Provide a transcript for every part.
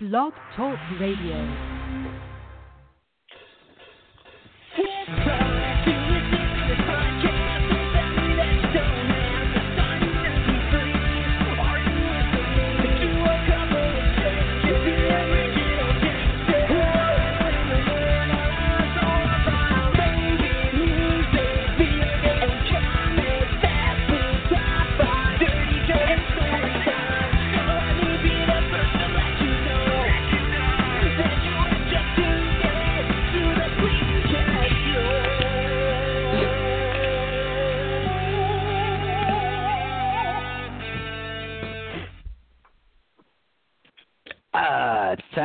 Blog Talk Radio.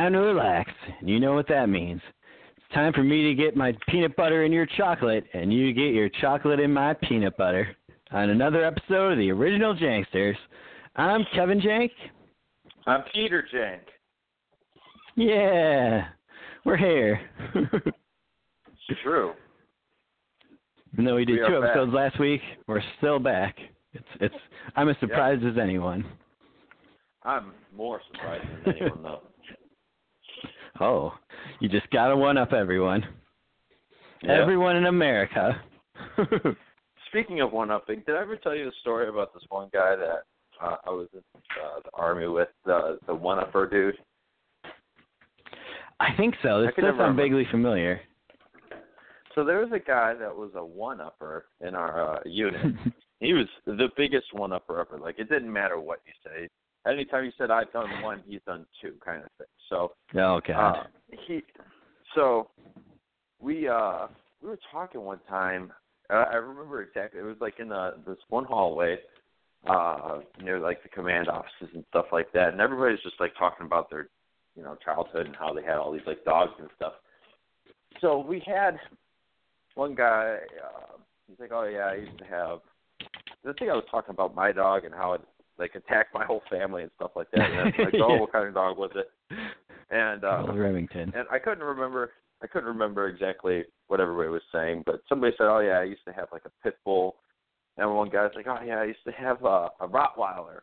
Time to relax. And you know what that means. It's time for me to get my peanut butter in your chocolate, and you get your chocolate in my peanut butter. On another episode of the Original Janksters, I'm Kevin Jank. I'm Peter Jank. Yeah, we're here. It's true. Even though we did We two back. episodes last week, we're still back. It's it's I'm as surprised as anyone. I'm more surprised than anyone though. Oh, you just gotta one up everyone. Everyone in America. Speaking of one upping, did I ever tell you the story about this one guy that uh, I was in uh, the army with, the the one upper dude? I think so. This does sound vaguely familiar. So there was a guy that was a one upper in our uh, unit. he was the biggest one upper upper. Like it didn't matter what you say. Anytime you said I've done one, he's done two, kind of thing. So oh God. Uh, he, so we uh we were talking one time. Uh, I remember exactly. It was like in the this one hallway uh near like the command offices and stuff like that, and everybody's just like talking about their you know childhood and how they had all these like dogs and stuff. So we had one guy. Uh, he's like, "Oh yeah, I used to have." I think I was talking about my dog and how it like attacked my whole family and stuff like that. And I was like, "Oh, Yeah. what kind of dog was it?" And uh, Remington. and I couldn't remember I couldn't remember exactly what everybody was saying, but somebody said, "Oh yeah, I used to have like a pit bull," and one guy's like, "Oh yeah, I used to have a, a Rottweiler."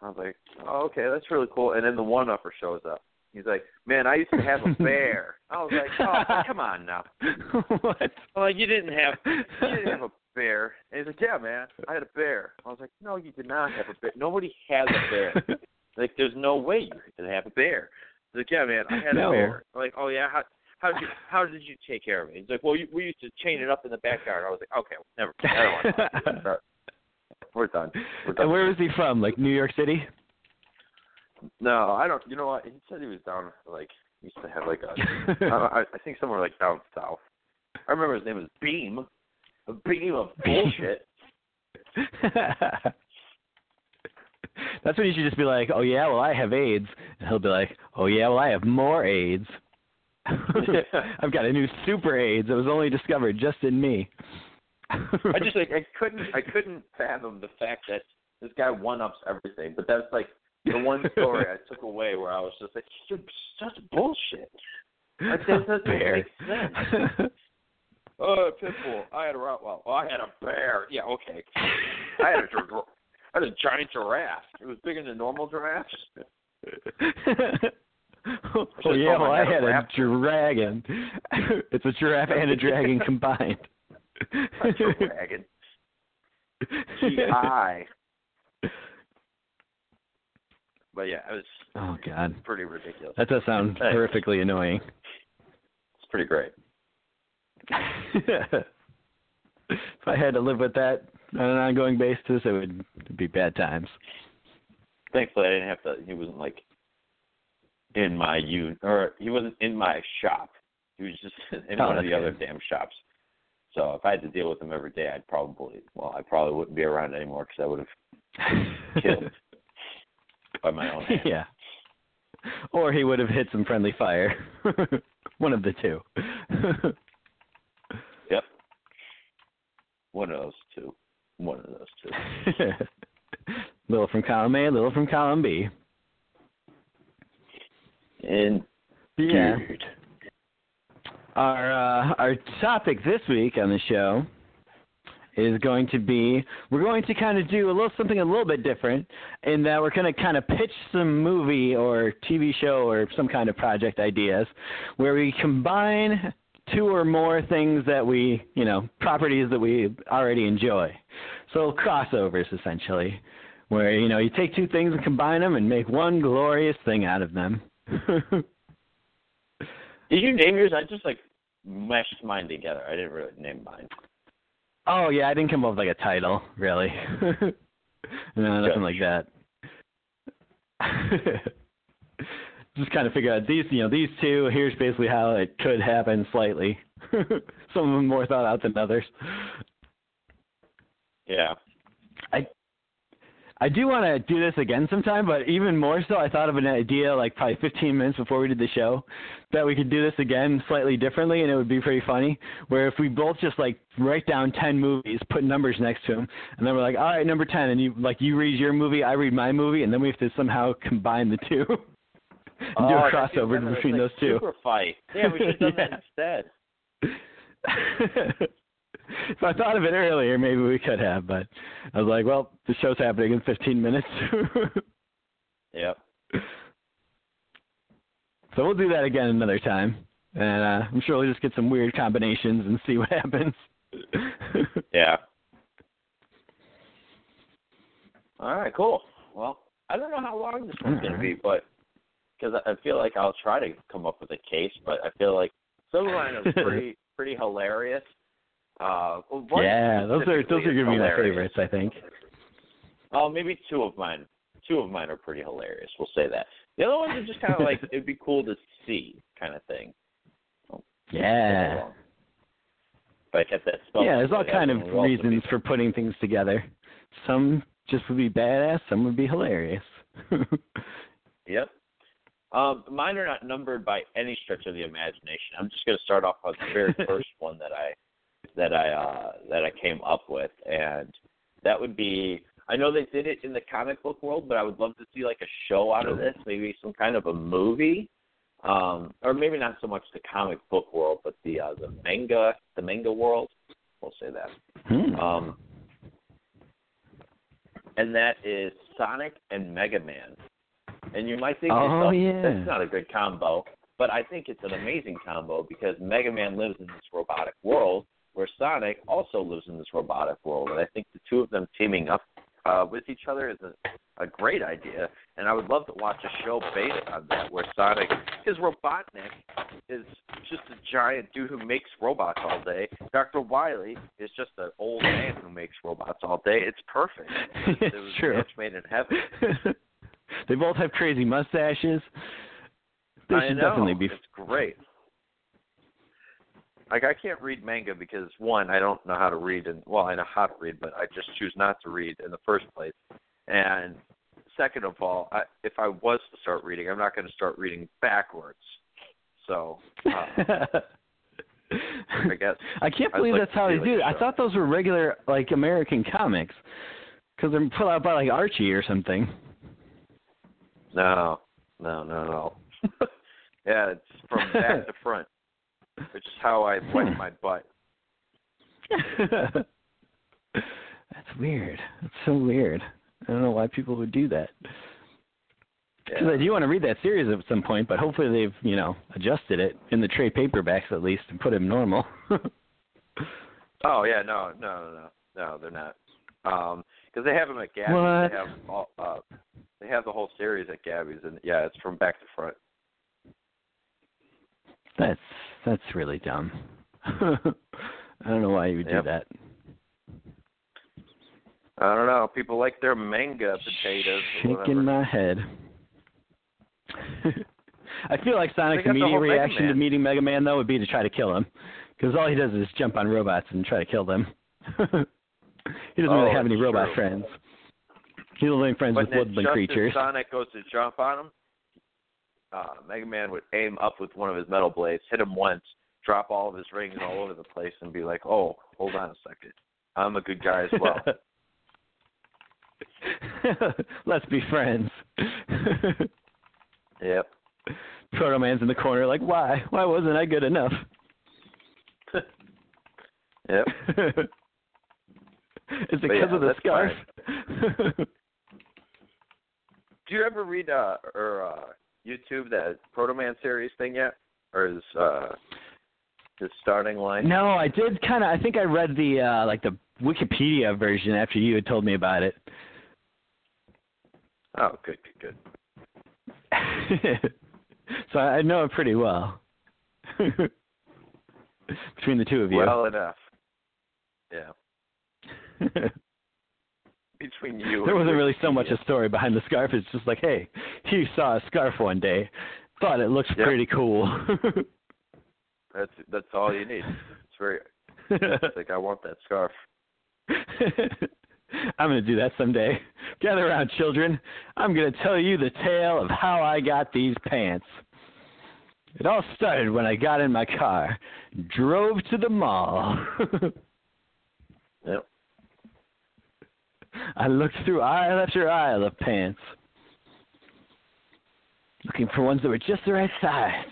I was like, "Oh okay, that's really cool." And then the one upper shows up. He's like, "Man, I used to have a bear." I was like, "Oh, come on now." what? I'm like, "You didn't have you didn't have a bear?" And he's like, "Yeah, man, I had a bear." I was like, "No, you did not have a bear. Nobody has a bear." Like, there's no way you could have a bear. He's like, yeah, man, I had No. a bear. I'm like, oh yeah, how how did you how did you take care of it? He's like, well, you, we used to chain it up in the backyard. I was like, okay, never. I don't want to talk to you. All right. We're done. We're done. and where was he from? Like New York City? No, I don't. You know what? He said he was down like he used to have like a. I, I think somewhere like down south. I remember his name was Beam. A beam of bullshit. That's when you should just be like, "Oh yeah, well I have AIDS," and he'll be like, "Oh yeah, well I have more AIDS. I've got a new super AIDS that was only discovered just in me." I just like I couldn't I couldn't fathom the fact that this guy one ups everything. But that's like the one story I took away where I was just like, "You're such bullshit. Like, that doesn't make sense. Oh, a pit bull. I had a Rottweiler. Oh, I had a bear. Yeah, okay. I had a gir- I had a giant giraffe. It was bigger than normal giraffes. oh should've yeah, well I had a a dragon. it's a giraffe and a dragon combined. A dragon. G.I. But yeah, it was Oh God, pretty ridiculous. that does sound Thanks. horrifically annoying. It's pretty great. if I had to live with that on an ongoing basis, it would be bad times. Thankfully, I didn't have to. He wasn't like in my un or he wasn't in my shop. He was just in Oh, one of the other damn shops. So if I had to deal with him every day, I'd probably well, I probably wouldn't be around anymore because I would have killed by my own hand. yeah. Or he would have hit some friendly fire. One of the two. Yep. One of those two. One of those two. little from column A, little from column B. And Yeah. Our uh, our topic this week on the show is going to be we're going to kind of do a little something a little bit different in that we're going to kind of pitch some movie or TV show or some kind of project ideas where we combine two or more things that we, you know, properties that we already enjoy. So crossovers essentially, where you know you take two things and combine them and make one glorious thing out of them. Did you name yours? I just like meshed mine together. I didn't really name mine. Oh yeah, I didn't come up with like a title, really. no, nothing like that. Just kind of figure out these, you know, these two. Here's basically how it could happen slightly. Some of them more thought out than others. Yeah. I I do want to do this again sometime, but even more so, I thought of an idea like probably 15 minutes before we did the show that we could do this again slightly differently, and it would be pretty funny. Where if we both just like write down 10 movies, put numbers next to them, and then we're like, all right, number 10, and you like you read your movie, I read my movie, and then we have to somehow combine the two. and oh, do a crossover between like those two. Super fight. Yeah, we should have done Yeah. that instead. if I thought of it earlier, maybe we could have, but I was like, well, the show's happening in 15 minutes. Yep. so we'll do that again another time. And uh, I'm sure we'll just get some weird combinations and see what happens. Yeah. All right, cool. Well, I don't know how long this one's going to be, but because I I feel like I'll try to come up with a case, but I feel like some of mine are pretty pretty hilarious. Uh, yeah, those are those are gonna be my favorites, I think. Oh, maybe two of mine. Two of mine are pretty hilarious. We'll say that. The other ones are just kind of like it'd be cool to see kind of thing. Yeah. But I kept that spell. Yeah, there's all kind of it'll also be- reasons for putting things together. Some just would be badass, some would be hilarious. Yep. Um, mine are not numbered by any stretch of the imagination. I'm just going to start off with the very first one that I that I uh, that I came up with, and that would be. I know they did it in the comic book world, but I would love to see like a show out of this, maybe some kind of a movie, um, or maybe not so much the comic book world, but the uh, the manga the manga world. We'll say that. Hmm. Um, and that is Sonic and Mega Man. And you might think Oh, yourself, yeah. that's not a good combo, but I think it's an amazing combo because Mega Man lives in this robotic world where Sonic also lives in this robotic world, and I think the two of them teaming up uh, with each other is a, a great idea. And I would love to watch a show based on that where Sonic, because Robotnik is just a giant dude who makes robots all day. Dr. Wily is just an old man who makes robots all day. It's perfect. it's It was a true. match made in heaven. they both have crazy mustaches. They I should know. definitely be. It's great. Like I can't read manga because one, I don't know how to read, and well, I know how to read, but I just choose not to read in the first place. And second of all, I, if I was to start reading, I'm not going to start reading backwards. So uh, I guess I can't believe like that's how they do it. I thought those were regular like American comics because they're put out by like Archie or something. No, no, no, no. yeah, it's from back to front, which is how I wipe my butt. That's weird. That's so weird. I don't know why people would do that. Yeah. I do want to read that series at some point, but hopefully they've you know adjusted it in the trade paperbacks at least and put it normal. Oh yeah, no, no, no, no, no, they're not. Um, because they have them at Gabby's. What? They have all, uh, they have the whole series at Gabby's, and yeah, it's from back to front. that's that's really dumb. I don't know why you would Yep. do that. I don't know. People like their manga potatoes. Shaking my head. I feel like Sonic's They got the immediate reaction to meeting Mega Man though would be to try to kill him, because all he does is jump on robots and try to kill them. he doesn't Oh, really have any robot true. friends. He's only friends But with woodland just creatures. as Sonic goes to jump on him, uh, Mega Man would aim up with one of his metal blades, hit him once, drop all of his rings all over the place, and be like, "Oh, hold on a second, I'm a good guy as well." Let's be friends. yep. Proto Man's in the corner, like, why? Why wasn't I good enough? Yep. Is it because yeah, of the scarf? Do you ever read uh or uh YouTube that Proto Man series thing yet? Or is uh his starting line? no, I did kind of. I think I read the uh like the Wikipedia version after you had told me about it. Oh, good, good, good. so I know it pretty well. Between the two of you. Well enough. Yeah. Between you there wasn't really so much a story behind the scarf. It's just like, hey, he saw a scarf one day, thought it looked Yep. pretty cool. That's that's all you need. It's very it's like I want that scarf. I'm going to do that someday. Gather around, children. I'm going to tell you the tale of how I got these pants. It all started when I got in my car, drove to the mall. Yep. I looked through aisle after aisle of pants, looking for ones that were just the right size.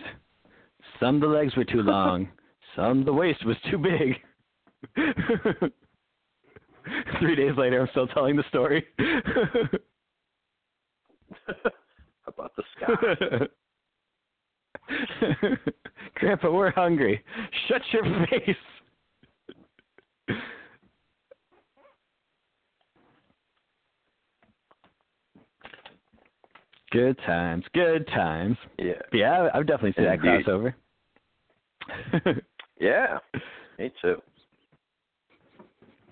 Some the legs were too long, some the waist was too big. Three days later, I'm still telling the story. About the scarf. Grandpa, we're hungry. Shut your face. Good times, good times. Yeah. Yeah, I- I would definitely see that Indeed. crossover. Yeah. Me too.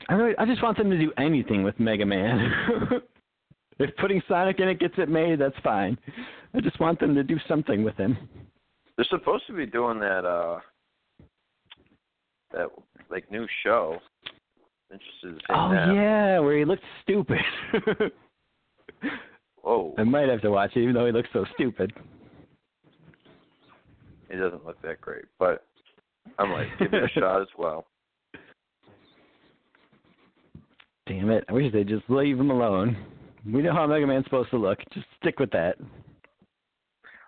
I really, I just want them to do anything with Mega Man. if putting Sonic in it gets it made, that's fine. I just want them to do something with him. They're supposed to be doing that uh that like new show. Interested in seeing Oh that. yeah, where he looked stupid. Whoa. I might have to watch it, even though he looks so stupid. He doesn't look that great, but I'm like, give it a shot as well. Damn it! I wish they'd just leave him alone. We know how Mega Man's supposed to look. Just stick with that.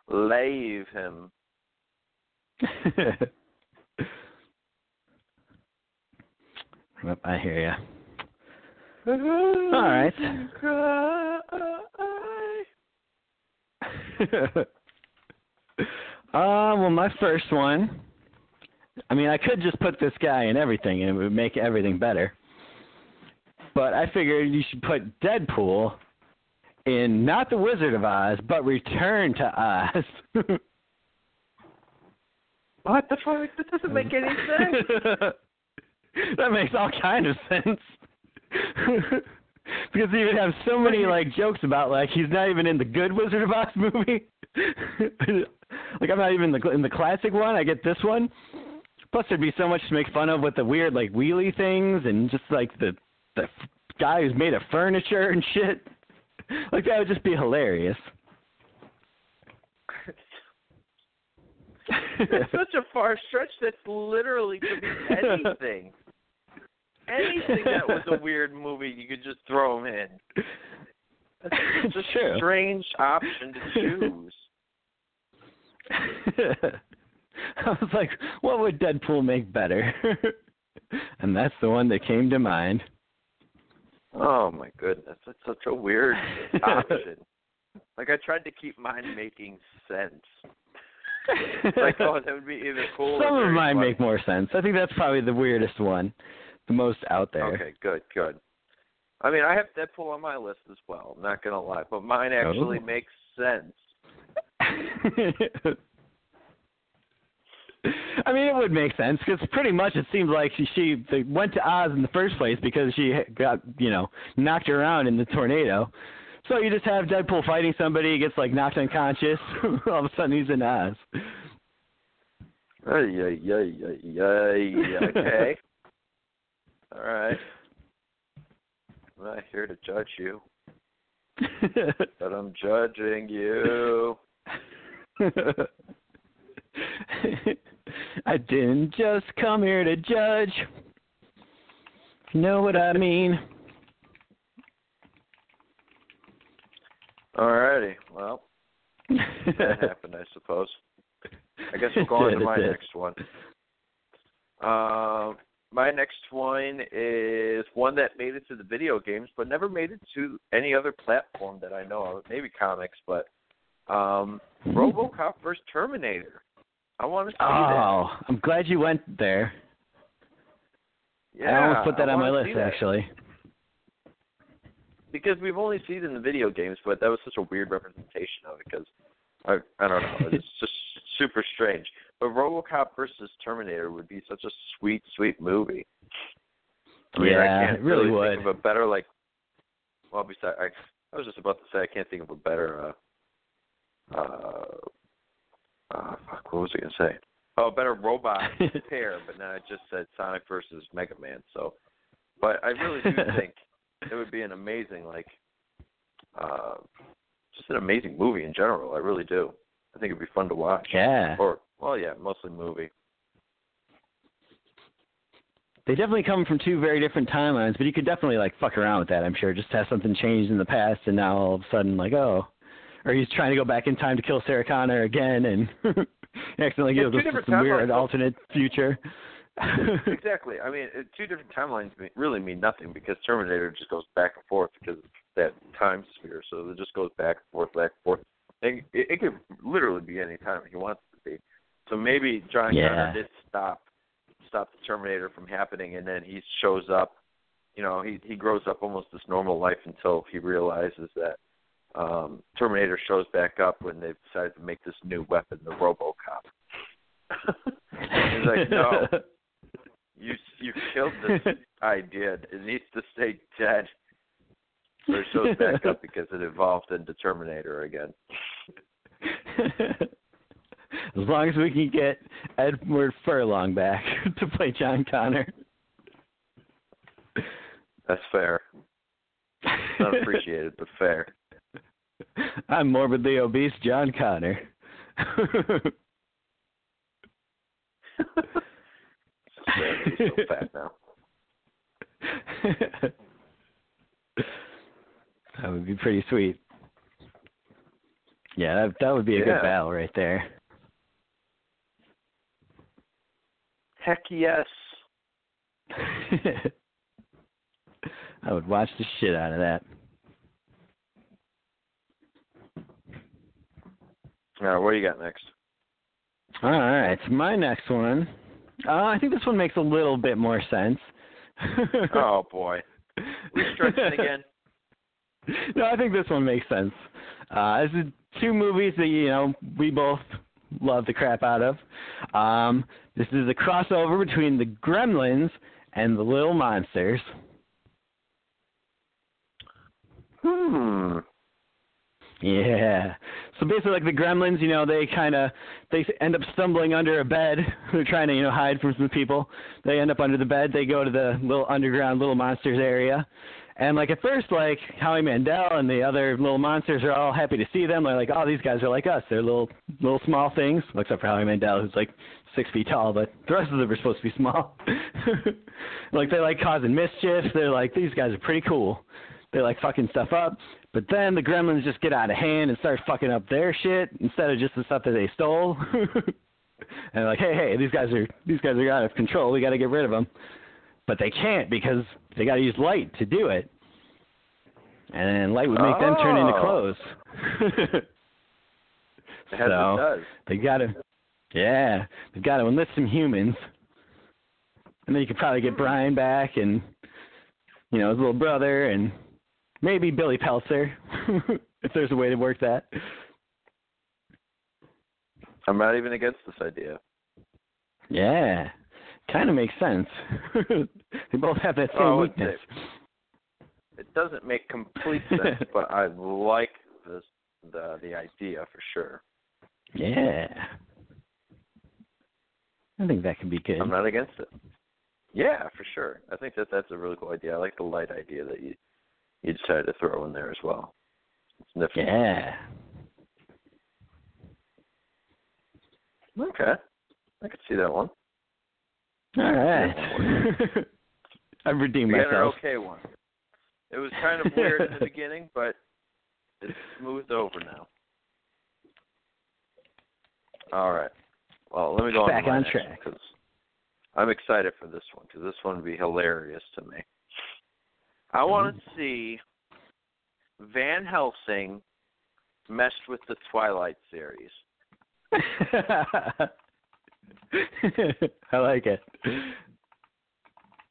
Leave him. Yep, I hear ya. All right. uh, well, my first one. I mean, I could just put this guy in everything, and it would make everything better. But I figured you should put Deadpool in not the Wizard of Oz, but Return to Oz. What the fuck? That doesn't make any sense. that makes all kind of sense. because he would have so many like jokes about like he's not even in the good Wizard of Oz movie. like I'm not even in the in the classic one. I get this one. Plus there'd be so much to make fun of with the weird like wheelie things and just like the the guy who's made of furniture and shit. Like that would just be hilarious. it's such a far stretch that's literally could be anything. Anything that was a weird movie, you could just throw him in. That's It's such true. a strange option to choose. I was like, what would Deadpool make better? and that's the one that came to mind. Oh my goodness, that's such a weird option. Like I tried to keep mine making sense. Like, oh, that would be either cool. Some of mine funny. make more sense. I think that's probably the weirdest one, the most out there. Okay, good, good. I mean, I have Deadpool on my list as well. I'm not gonna lie, but mine actually Oh. makes sense. I mean, it would make sense because pretty much it seems like she, she they went to Oz in the first place because she got you know knocked around in the tornado. So you just have Deadpool fighting somebody, he gets like knocked unconscious. All of a sudden he's in Oz. Ay, ay, ay, ay, ay, okay. All right. I'm not here to judge you, but I'm judging you. I didn't just come here to judge. You know what I mean? Alrighty. Well, that happened, I suppose. I guess we'll go on to my next one. Um, my next one is one that made it to the video games, but never made it to any other platform that I know of. Maybe comics, but um. RoboCop vs. Terminator. I want to see Oh, I'm glad you went there. Yeah, I almost put that I on my list that. actually. because we've only seen it in the video games, but that was such a weird representation of it. Because I, I don't know, it's just super strange. But RoboCop versus Terminator would be such a sweet, sweet movie. I mean, I Yeah, can't it really think would. of a better like. Well, besides, I, I was just about to say I can't think of a better. uh uh, uh fuck, what was I gonna say? Oh, a better robot pair, but then I just said Sonic versus Mega Man. So, but I really do think it would be an amazing like uh just an amazing movie in general. I really do. I think it'd be fun to watch. Yeah. Or well, yeah, mostly movie. They definitely come from two very different timelines, but you could definitely like fuck around with that. I'm sure just have something changed in the past, and now all of a sudden like oh, or he's trying to go back in time to kill Sarah Connor again, and accidentally gives us some weird alternate future. exactly. I mean, two different timelines really mean nothing because Terminator just goes back and forth because of that time sphere. So it just goes back and forth, back and forth. It, it could literally be any time he wants it to be. So maybe John Yeah. Connor did stop stop the Terminator from happening, and then he shows up. You know, he he grows up almost this normal life until he realizes that um Terminator shows back up when they've decided to make this new weapon, the RoboCop. He's like, no, you you killed this idea. It needs to stay dead. So it shows back up because it evolved into Terminator again. as long as we can get Edward Furlong back to play John Connor. That's fair. Not appreciated, but fair. I'm morbidly obese John Connor. So fat now. That would be pretty sweet. Yeah, that that would be a Yeah. good battle right there. Heck yes. I would watch the shit out of that. All right, what do you got next? All right, my next one. Uh, I think this one makes a little bit more sense. Oh boy, we stretching again. No, I think this one makes sense. Uh, this is two movies that you know we both love the crap out of. Um, this is a crossover between the Gremlins and the Little Monsters. Hmm. Yeah. So basically, like the Gremlins, you know, they kind of they end up stumbling under a bed. They're trying to you know hide from some people. They end up under the bed. They go to the little underground Little Monsters area. And like at first, like Howie Mandel and the other little monsters are all happy to see them. They're like, "Oh, these guys are like us. They're little, little small things." Except for Howie Mandel, who's like six feet tall, but the rest of them are supposed to be small. like they like causing mischief. They're like, "These guys are pretty cool." They like fucking stuff up. But then the gremlins just get out of hand and start fucking up their shit instead of just the stuff that they stole. and like, hey, hey, these guys are these guys are out of control. We got to get rid of them. But they can't because they got to use light to do it. And light would make them turn into Oh. clothes. So- they got to, yeah, they've got to enlist some humans. And then you could probably get Brian back and, you know, his little brother and maybe Billy Peltzer, if there's a way to work that. I'm not even against this idea. Yeah, kind of makes sense. they both have that same Oh, it- weakness. It doesn't make complete sense, but I like this the the idea for sure. Yeah. I think that can be good. I'm not against it. Yeah, for sure. I think that that's a really cool idea. I like the light idea that you you decided to throw in there as well. It's nifty. Yeah. Okay. I could see that one. All right. I've redeemed We got an okay one. It was kind of weird in the beginning, but it's smoothed over now. All right. Well, let me go Back on, to my on track. because I'm excited for this one because this one would be hilarious to me. I want to Mm-hmm. see Van Helsing messed with the Twilight series. I like it.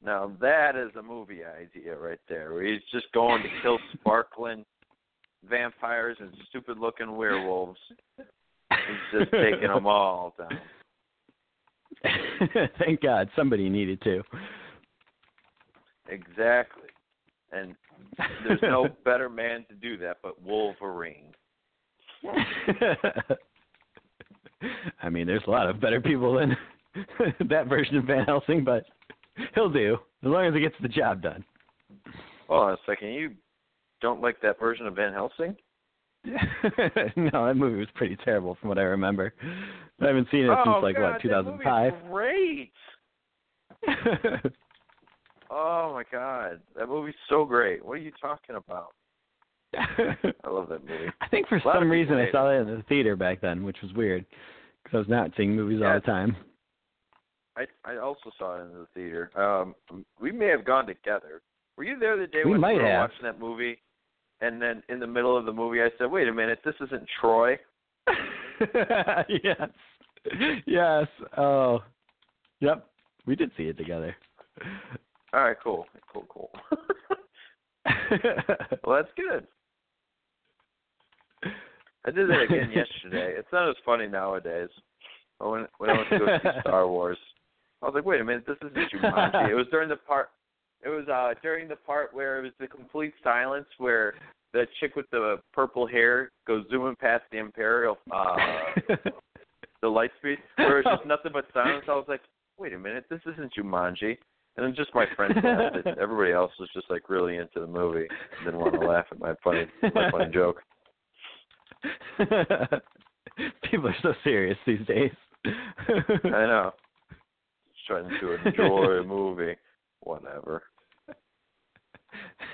Now that is a movie idea right there. Where he's just going to kill sparkling vampires and stupid looking werewolves. He's just taking them all down. Thank God somebody needed to. Exactly. And there's no better man to do that but Wolverine. I mean, there's a lot of better people than that version of Van Helsing, but he'll do as long as he gets the job done. Hold on a second. You don't like that version of Van Helsing? no, that movie was pretty terrible from what I remember. I haven't seen it oh, since like God, what, 2005. That movie's great. Oh my God, that movie's so great. What are you talking about? I love that movie. I think for A lot of some reason I saw that in the theater back then, which was weird because I was not seeing movies all the time. I I also saw it in the theater. Um, we may have gone together. Were you there the day We when we were have. watching that movie? And then in the middle of the movie, I said, "Wait a minute, this isn't Troy." yes. Yes. Oh. Yep. We did see it together. All right, cool, cool, cool. well, that's good. I did that again yesterday. It's not as funny nowadays. But when when I went to go see Star Wars, I was like, "Wait a minute, this isn't Jumanji." It was during the part. It was uh during the part where it was the complete silence, where the chick with the purple hair goes zooming past the Imperial, uh the light speed, where it's just nothing but silence. I was like, "Wait a minute, this isn't Jumanji." And then just my friends laughed. It- Everybody else was just like really into the movie. And didn't want to laugh at my funny my funny joke. People are so serious these days. I know. Trying to enjoy a movie. Whatever.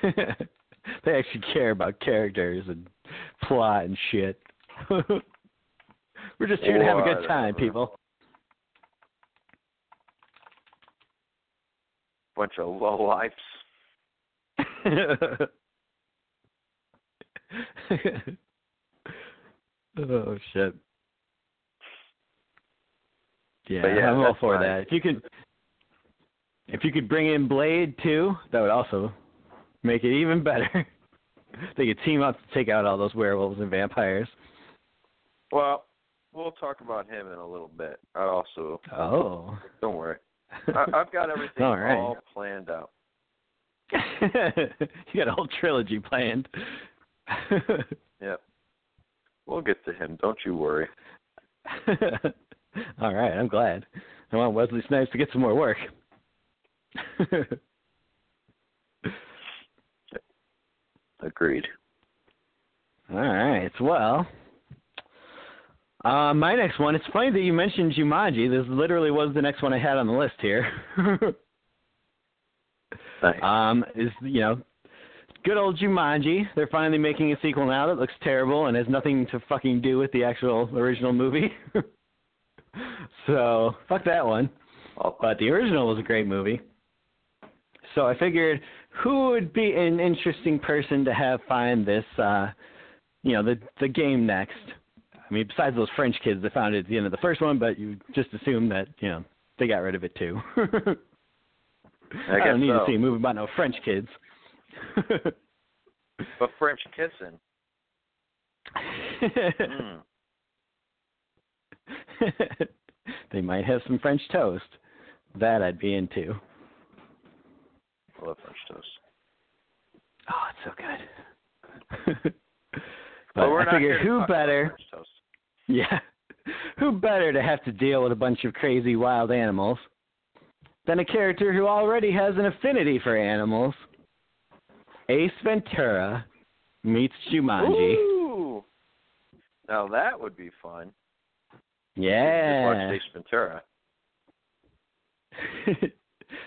they actually care about characters and plot and shit. We're just here to have a good time, people. Bunch of low lifes. oh shit. Yeah, yeah, I'm all for fine. that. If you could if you could bring in Blade too, that would also make it even better. they could team up to take out all those werewolves and vampires. Well, we'll talk about him in a little bit. I also Oh. don't worry. I, I've got everything All right. all planned out. you got a whole trilogy planned. Yep. We'll get to him. Don't you worry. All right, I'm glad. I want Wesley Snipes to get some more work. Agreed. All right. Well, uh, my next one. It's funny that you mentioned Jumanji. This literally was the next one I had on the list here. Nice. um, is you know, good old Jumanji. They're finally making a sequel now that looks terrible and has nothing to fucking do with the actual original movie. so fuck that one. But the original was a great movie. So I figured who would be an interesting person to have find this uh you know, the the game next. I mean, besides those French kids that found it at the end of the first one, but you just assume that, you know, they got rid of it too. I guess don't need so. to see a movie about no French kids. But French kissing. Mm. they might have some French toast. That I'd be into. I love French toast. Oh, it's so good. but we're I not figured who better Yeah. Who better to have to deal with a bunch of crazy wild animals than a character who already has an affinity for animals? Ace Ventura meets Jumanji. Ooh. Now that would be fun. Just Yeah. watch Ace Ventura.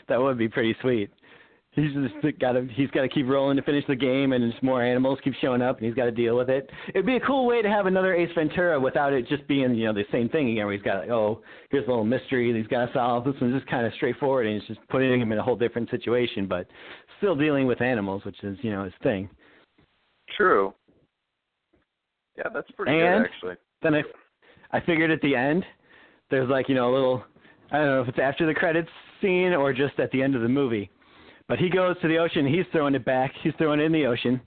that would be pretty sweet. He's just got to he's got to keep rolling to finish the game, and just more animals keep showing up, and he's got to deal with it. It'd be a cool way to have another Ace Ventura without it just being you know the same thing again. Where he's got like, oh here's a little mystery that he's got to solve. This one's just kind of straightforward, and it's just putting him in a whole different situation, but still dealing with animals, which is you know his thing. True. Yeah, that's pretty And- good actually. Then I I figured at the end there's like you know a little I don't know if it's after the credits scene or just at the end of the movie. But he goes to the ocean, he's throwing it back, he's throwing it in the ocean.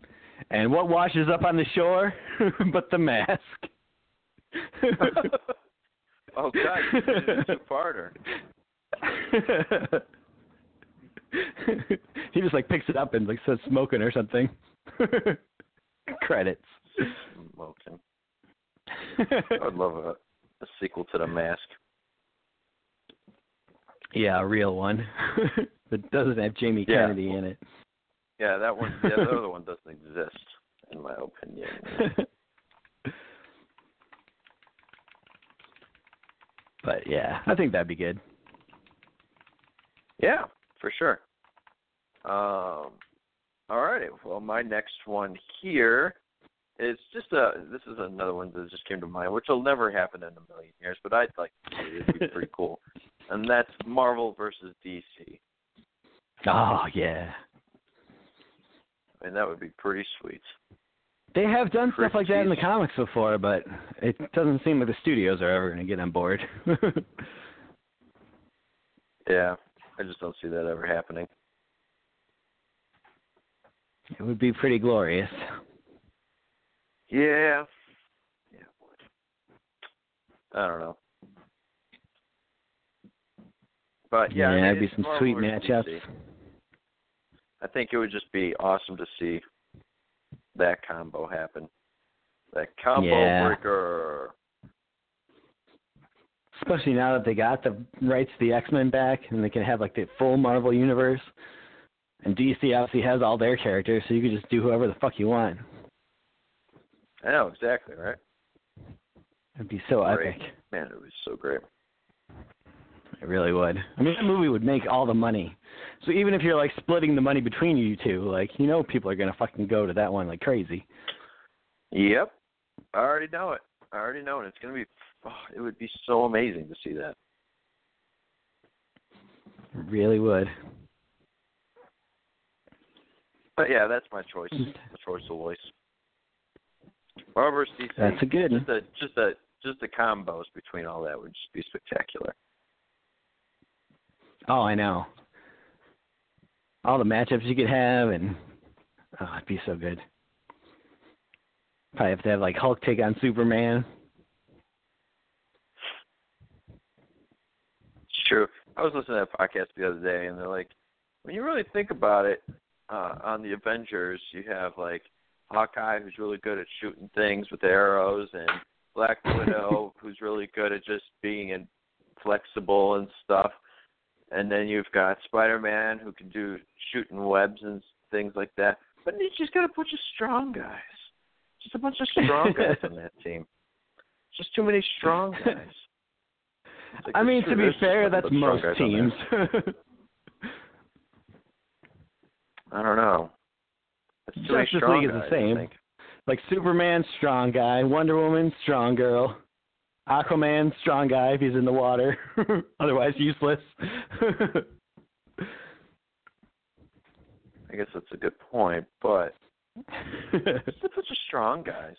And what washes up on the shore but the mask? oh God, did a two-parter. he just like picks it up and like says smoking or something. Credits. Smoking. I would love a, a sequel to The Mask. yeah, a real one. that doesn't have Jamie Yeah. Kennedy in it. Yeah, that one. Yeah, the other one doesn't exist, in my opinion. but yeah, I think that'd be good. Yeah, for sure. Um, all righty. Well, my next one here is just a. This is another one that just came to mind, which will never happen in a million years, but I'd like to see. It'd be pretty cool. And that's Marvel versus DC. Oh yeah. I mean, that would be pretty sweet. They have done stuff like that in the comics before, but it doesn't seem like the studios are ever going to get on board. Yeah, I just don't see that ever happening. it would be pretty glorious. Yeah. Yeah, it would. I don't know. But yeah, I mean, it'd be some sweet matchups. I think it would just be awesome to see that combo happen. That combo Yeah. breaker. Especially now that they got the rights to the X Men back, and they can have like the full Marvel universe. And DC obviously has all their characters, so you can just do whoever the fuck you want. I know exactly right. It'd be so Great. epic. Man, it was so great. It really would. I mean, that movie would make all the money. So even if you're like splitting the money between you two, like you know, people are gonna fucking go to that one like crazy. Yep, I already know it. I already know it. It's gonna be. Oh, it would be so amazing to see that. It really would. But yeah, that's my choice. My choice of voice. Marvel versus DC. That's a good. Just a just a just the combos between all that would just be spectacular. Oh, I know. All the matchups you could have, and oh, it'd be so good. Probably have to have like Hulk take on Superman. It's true. I was listening to that podcast the other day, and they're like, when you really think about it, uh, on the Avengers, you have like Hawkeye, who's really good at shooting things with arrows, and Black Widow, who's really good at just being flexible and stuff. And then you've got Spider-Man, who can do shooting webs and things like that. But you just got a bunch of strong guys. Just a bunch of strong guys on that team. Just too many strong guys. Like, I mean, to be fair, that's most guys on there. teams. I don't know. It's too many Justice League is the same. Like Superman, strong guy. Wonder Woman, strong girl. Aquaman, strong guy if he's in the water. Otherwise, useless. I guess that's a good point, but just a bunch of strong guys.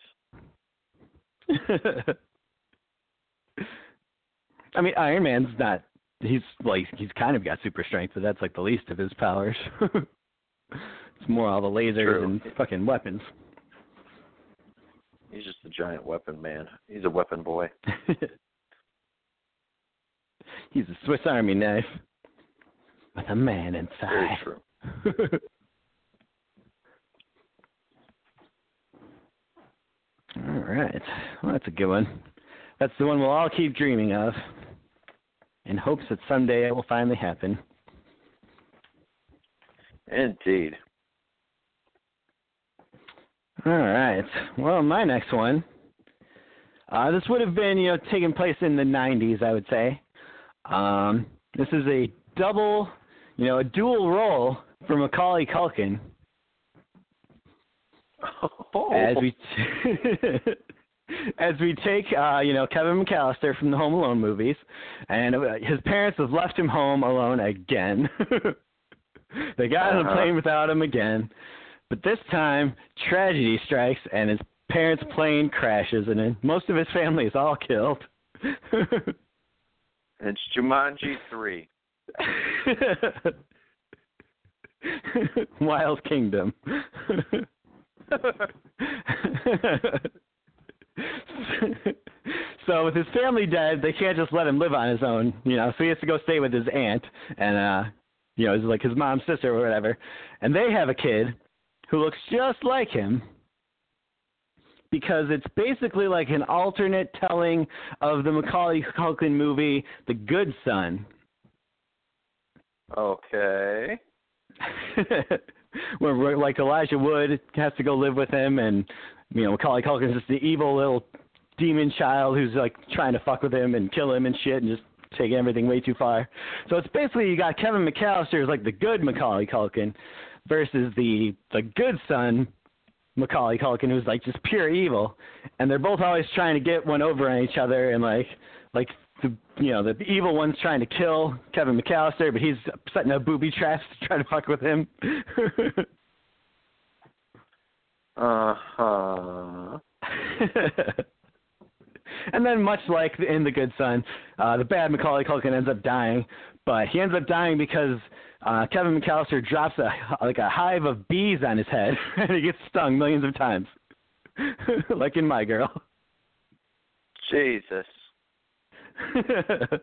I mean, Iron Man's not. He's like he's kind of got super strength, but that's like the least of his powers. It's more all the lasers True. and fucking weapons. He's just a giant weapon man. He's a weapon boy. he's a Swiss Army knife with a man inside. Very true. all right, well, that's a good one. That's the one we'll all keep dreaming of, in hopes that someday it will finally happen. Indeed. All right. Well, my next one. Uh, this would have been, you know, taking place in the '90s, I would say. Um, this is a double you know, a dual role for Macaulay Culkin Oh. as we as we take uh, you know Kevin McAllister from the Home Alone movies, and uh, his parents have left him home alone again. they got on a Uh-huh. plane without him again, but this time tragedy strikes and his parents' plane crashes, and then most of his family is all killed. It's Jumanji three. Wild Kingdom. so with his family dead, they can't just let him live on his own, you know. So he has to go stay with his aunt and uh you know, it's like his mom's sister or whatever. And they have a kid who looks just like him because it's basically like an alternate telling of the Macaulay Culkin movie The Good Son. Okay. where, like Elijah Wood has to go live with him, and you know Macaulay Culkin's just the evil little demon child who's like trying to fuck with him and kill him and shit, and just taking everything way too far. So it's basically you got Kevin McAllister as like the good Macaulay Culkin versus the the good son Macaulay Culkin who's like just pure evil, and they're both always trying to get one over on each other and like like the you know the evil one's trying to kill Kevin McAllister, but he's setting up booby traps to try to fuck with him. Uh huh. and then, much like in The Good Son, uh, the bad Macaulay Culkin ends up dying, but he ends up dying because uh, Kevin McAllister drops a like a hive of bees on his head, and he gets stung millions of times, like in My Girl. Jesus.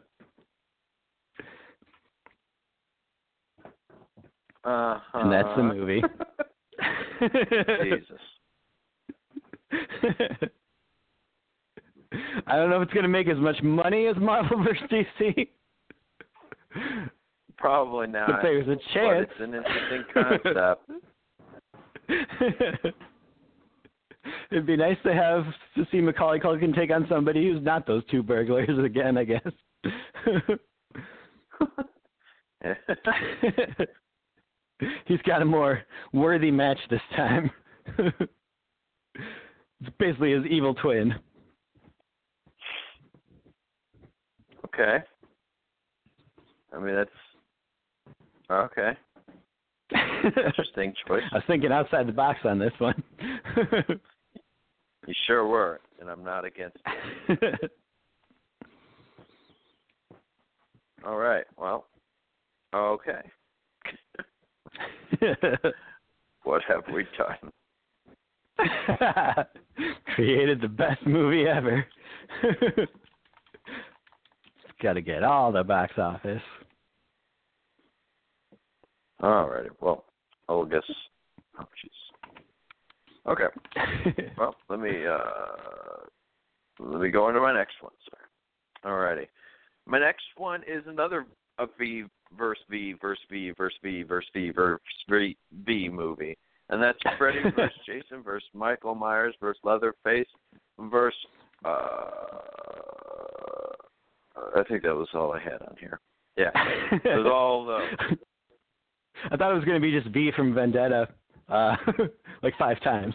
Uh huh. and that's the movie. Jesus. I don't know if it's gonna make as much money as Marvel vs. DC. Probably not. But there's a But chance. it's an interesting concept. It'd be nice to have to see Macaulay Culkin take on somebody who's not those two burglars again. I guess. He's got a more worthy match this time. it's basically his evil twin. okay. I mean that's okay. Interesting choice. I was thinking outside the box on this one. You sure were, and I'm not against it. All right. Well. Okay. What have we done? Created the best movie ever. got to get all the box office. All righty. Well, I'll guess. Oh, jeez. Okay. Well, let me uh, let me go into my next one, sir. All righty. My next one is another a V verse V verse V verse V verse V verse V, v movie, and that's Freddy versus Jason versus Michael Myers versus Leatherface versus. Uh, I think that was all I had on here. Yeah, it was all the. I thought it was going to be just V from Vendetta, uh, like five times,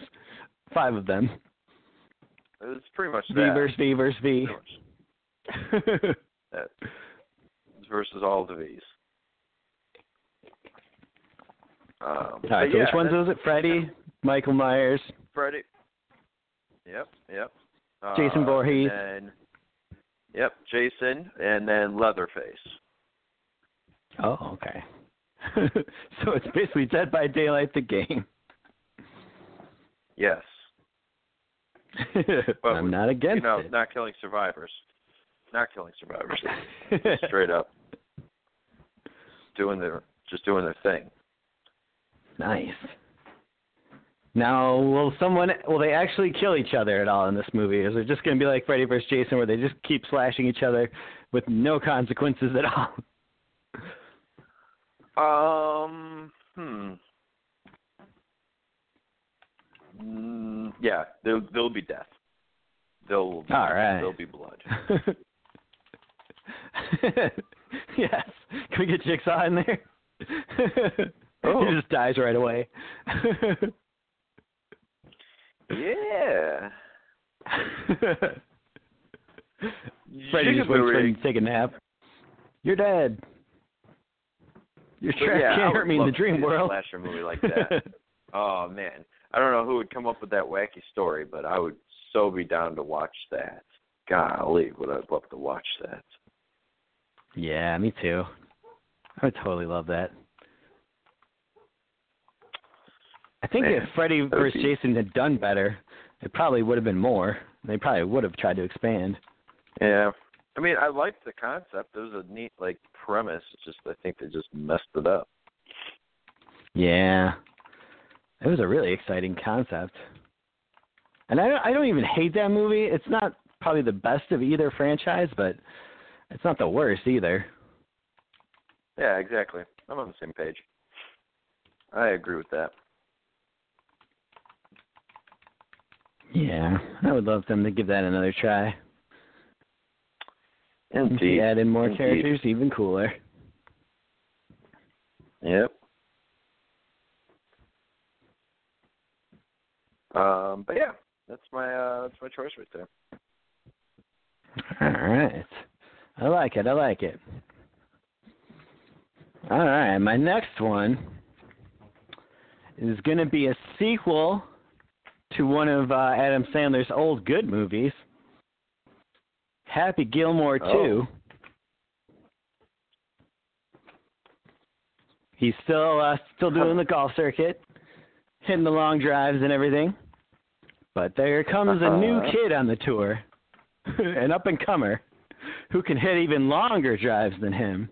five of them. It was pretty much V that. versus V versus V. That versus all the V's. Um, All right, so yeah, which ones was it? Freddy, Michael Myers. Freddy. Yep, yep. Uh, Jason Voorhees. And yep, Jason, and then Leatherface. Oh, okay. so it's basically Dead by Daylight the game. Yes. But I'm not against you know, it. not killing survivors. Not killing survivors. Straight up. Doing their just doing their thing. nice. Now, will someone will they actually kill each other at all in this movie? Is it just going to be like Freddy vs. Jason, where they just keep slashing each other with no consequences at all? Um, hmm. Mm, yeah, there there'll be death. There'll All right. there'll be blood. yes. Can we get Jigsaw in there? Oh. he just dies right away. Yeah. Freddy just for him to take a nap. You're dead. Your But trap yeah, can't hurt me in the dream world. Slasher movie like that. oh man, I don't know who would come up with that wacky story, but I would so be down to watch that. Golly, would I love to watch that? yeah, me too. I would totally love that. I think Man, if Freddy versus be- Jason had done better, it probably would have been more. They probably would have tried to expand. Yeah, I mean, I liked the concept. It was a neat like premise. It's just I think they just messed it up. Yeah, it was a really exciting concept, and I don't, I don't even hate that movie. It's not probably the best of either franchise, but it's not the worst either. Yeah, exactly. I'm on the same page. I agree with that. Yeah, I would love them to give that another try. If Indeed. you add in more Indeed. characters, even cooler. Yep. Um, but yeah, that's my uh that's my choice right there. All right. I like it. I like it. All right. My next one is going to be a sequel to one of uh, Adam Sandler's old good movies, Happy Gilmore 2. Oh. He's still uh, still doing the golf circuit, hitting the long drives and everything. But there comes a new Uh-huh. kid on the tour, an up and comer, who can hit even longer drives than him.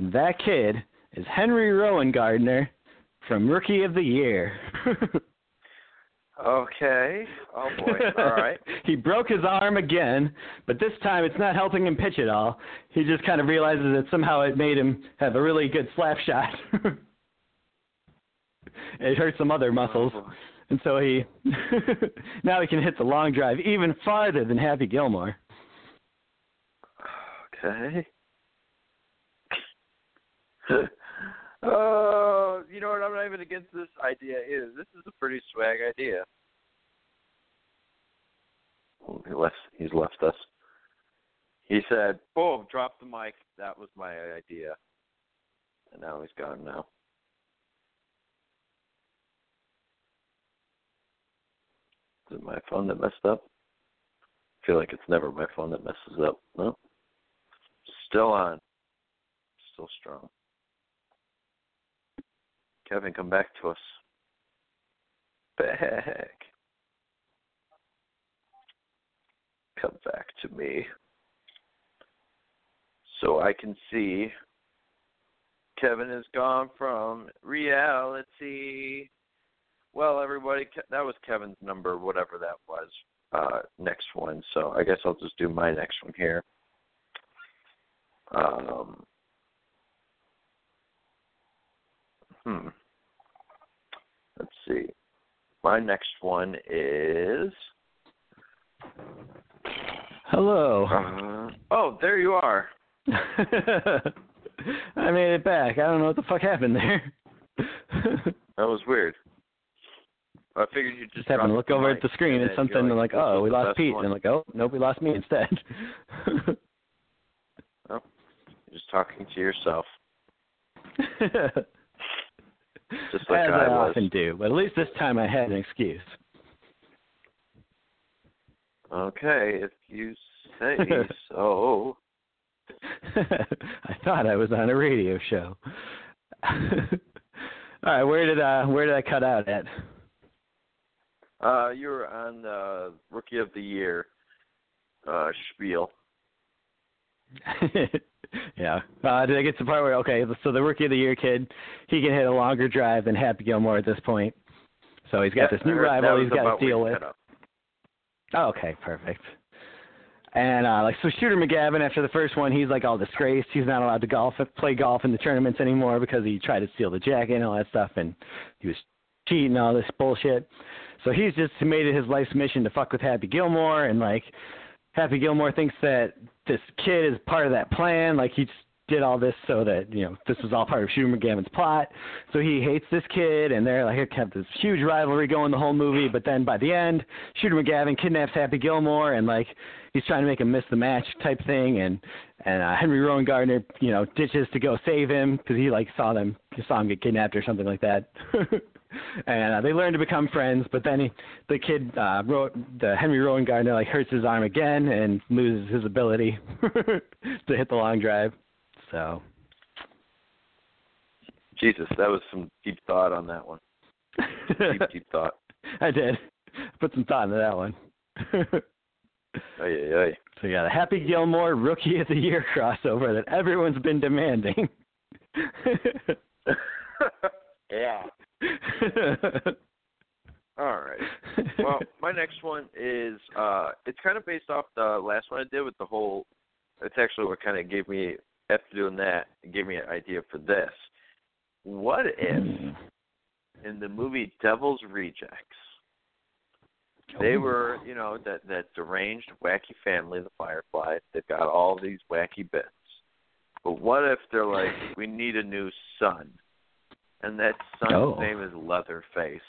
That kid is Henry Rowengartner from Rookie of the Year. Okay. Oh boy. All right. he broke his arm again, but this time it's not helping him pitch at all. He just kind of realizes that somehow it made him have a really good slap shot. it hurt some other muscles. Oh. And so he now he can hit the long drive even farther than Happy Gilmore. Okay. Oh, you know what? I'm not even against this idea Is This is a pretty swag idea. He left. He's left us. He said, "Boom! Drop the mic." That was my idea, and now he's gone. Now. Is it my phone that messed up? I feel like it's never my phone that messes up. No. Still on. Still strong. Kevin, come back to us. Back. Come back to me. So I can see Kevin has gone from reality. Well, everybody, that was Kevin's number, whatever that was. Uh, next one. So I guess I'll just do my next one here. Um, hmm. Let's see. My next one is. Hello. Uh, oh, there you are. I made it back. I don't know what the fuck happened there. That was weird. I figured you just happened to look over at the screen and and something you're like, oh, we lost Pete. one." And like, oh, nope, we lost me instead. You're just talking to yourself. Just like As I I, often do, but at least this time I had an excuse. Okay, if you say so. I thought I was on a radio show. All right, where did uh where did I cut out at? Uh, you were on the Rookie of the Year uh, spiel. Yeah. Uh, did I get to the part where okay, so the rookie of the year kid, he can hit a longer drive than Happy Gilmore at this point. So he's got Yeah, this new rival he's got to deal with. Oh, okay, perfect. And uh like so Shooter McGavin after the first one he's like all disgraced. He's not allowed to golf play golf in the tournaments anymore because he tried to steal the jacket and all that stuff and he was cheating all this bullshit. So he's just made it his life's mission to fuck with Happy Gilmore and like Happy Gilmore thinks that this kid is part of that plan. Like he's did all this so that you know this was all part of Shooter McGavin's plot. So he hates this kid, and they're like have this huge rivalry going the whole movie. But then by the end, Shooter McGavin kidnaps Happy Gilmore, and like he's trying to make him miss the match type thing, and and uh, Henry Rowengartner, you know, ditches to go save him because he like saw them, he saw him get kidnapped or something like that. and uh, they learn to become friends. But then he, the kid, uh, wrote, the Henry Rowengartner, like hurts his arm again and loses his ability to hit the long drive. So. Jesus, that was some deep thought on that one. deep, deep thought. I did. Put some thought into that one. Aye, aye, aye. So yeah, the Happy Gilmore Rookie of the Year crossover that everyone's been demanding. yeah. All right. Well, my next one is uh it's kind of based off the last one I did with the whole it's actually what kind of gave me after doing that, gave me an idea for this. What if in the movie Devil's Rejects they were, you know, that that deranged, wacky family, the Fireflies. They've got all these wacky bits. But what if they're like, we need a new son, and that son's Oh. name is Leatherface?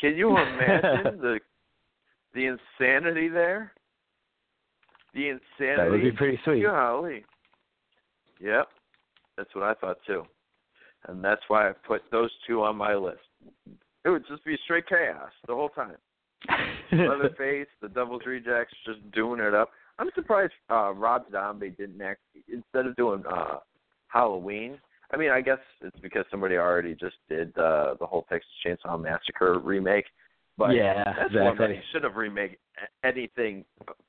Can you imagine the the insanity there? The insanity. that would be pretty sweet. Golly. Yep. That's what I thought too. And that's why I put those two on my list. It would just be straight chaos the whole time. Leatherface, the Devil's Rejects, just doing it up. I'm surprised uh Rob Zombie didn't act instead of doing uh Halloween. I mean, I guess it's because somebody already just did uh, the whole Texas Chainsaw Massacre remake. But Yeah, that's one that exactly. he should have remade anything.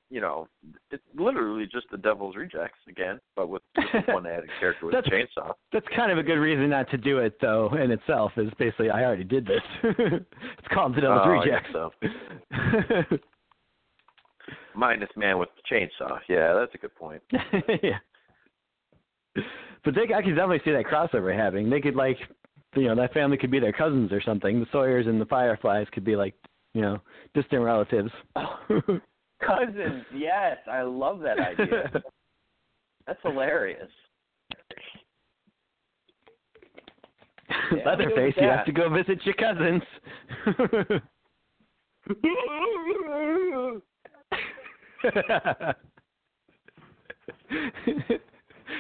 You know, it's literally just the Devil's Rejects again, but with one added character with a That's- chainsaw. That's kind of a good reason not to do it, though. In itself, is basically I already did this. it's called the Devil's Oh, Rejects. so. Minus man with the chainsaw. Yeah, that's a good point. yeah. But they, I could definitely see that crossover happening. They could like, you know, that family could be their cousins or something. The Sawyer's and the Fireflies could be like, you know, distant relatives. Cousins, yes, I love that idea. That's hilarious. Yeah, Leatherface, you have to go visit your cousins.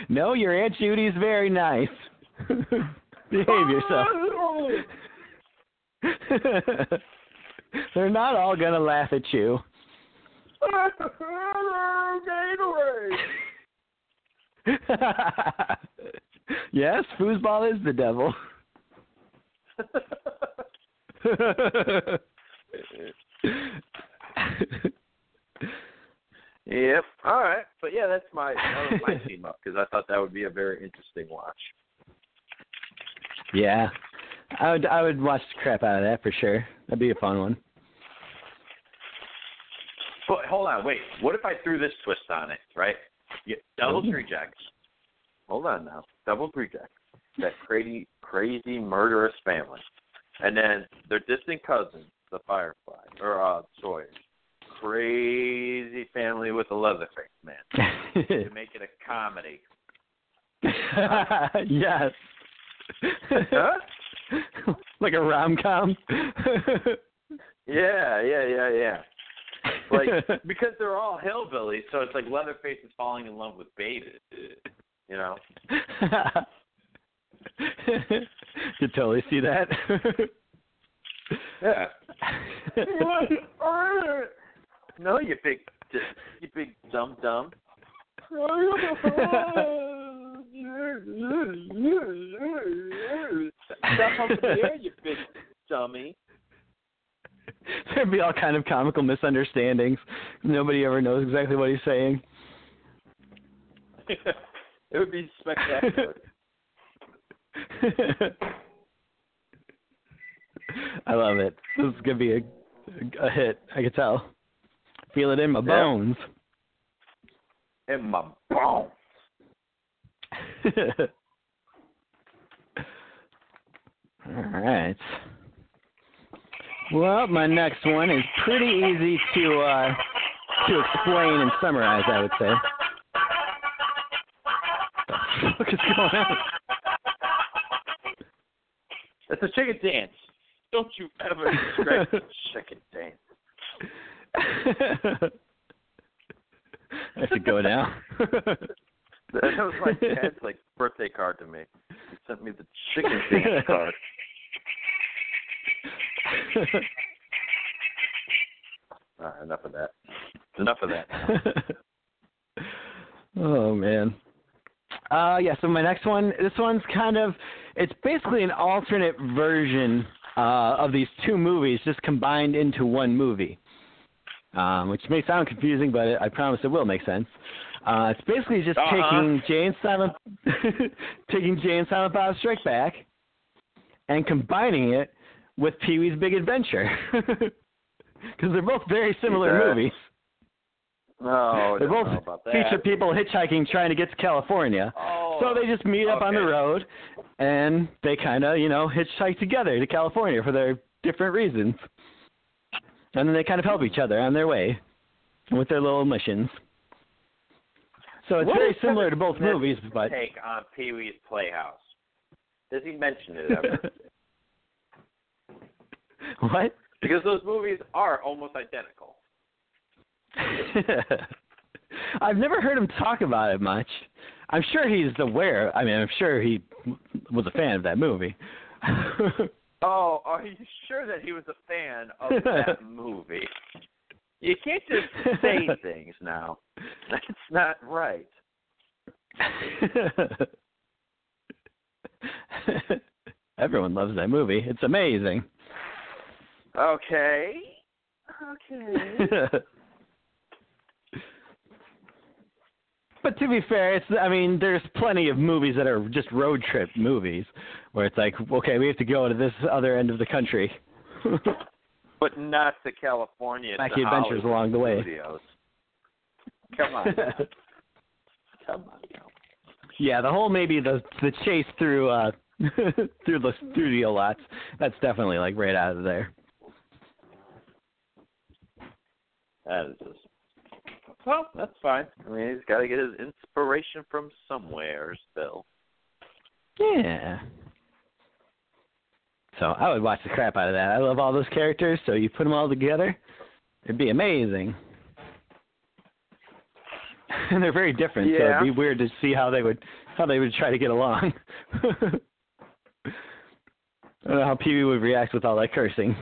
No, your Aunt Judy's very nice. Behave yourself. They're not all gonna laugh at you. yes, foosball is the devil. Yep. All right, but yeah, that's my that was my team up because I thought that would be a very interesting watch. yeah, I would I would watch the crap out of that for sure. That'd be a fun one. But hold on, wait. What if I threw this twist on it? Right? Yeah, double three. Rejects. Hold on now. double three Rejects. That crazy, crazy murderous family, and then their distant cousins, the Firefly or uh, Sawyers. Crazy family with a Leatherface man. To make it a comedy. yes. Huh? like a rom com. Yeah, yeah, yeah, yeah. Like because they're all hillbillies, so it's like Leatherface is falling in love with Baby. You know? you totally see that. Yeah. No, you big, you big dumb dumb. Stop over there, you big dummy. There'd be all kind of comical misunderstandings. Nobody ever knows exactly what he's saying. it would be spectacular. I love it. This is gonna be a a hit. I can tell. Feel it in my bones. In my bones. All right. Well, my next one is pretty easy to uh, to explain and summarize. I would say. fuck is going on? It's a chicken dance. Don't you ever describe the chicken dance. I should go now. That was my dad's like birthday card to me. He sent me the chicken dance card. Right, enough of that. Enough of that. oh man. Uh yeah, so my next one this one's kind of it's basically an alternate version uh of these two movies just combined into one movie. Um, which may sound confusing, but I promise it will make sense. Uh, it's basically just Uh-huh. taking Jay and Silent taking Jay and Silent Bob Strike Back and combining it with Pee Wee's Big Adventure. Because they're both very similar that. movies. No, They both feature people hitchhiking trying to get to California. Oh, So they just meet up on the road and they kind of, you know, hitchhike together to California for their different reasons. And then they kind of help each other on their way with their little missions. So it's What very similar to both movies, but take on Pee Wee's Playhouse. Does he mention it ever? what? because those movies are almost identical. I've never heard him talk about it much. I'm sure he's aware. I mean, I'm sure he was a fan of that movie. Oh, are you sure that he was a fan of that movie? You can't just say things now. That's not right. Everyone loves that movie. It's amazing. Okay. Okay. But to be fair, it's I mean, there's plenty of movies that are just road trip movies where it's like, okay, we have to go to this other end of the country. but not to California. Wacky to adventures Hollywood along the way. Studios. Come on. Come on. now. yeah, the whole maybe the the chase through uh through the studio lots. That's definitely like right out of there. That is just. Well, that's fine. I mean, he's got to get his inspiration from somewhere still. Yeah. So I would watch the crap out of that. I love all those characters. So you put them all together, it'd be amazing. And they're very different, so Yeah. it'd be weird to see how they would how they would try to get along. I don't know how Pee Wee would react with all that cursing.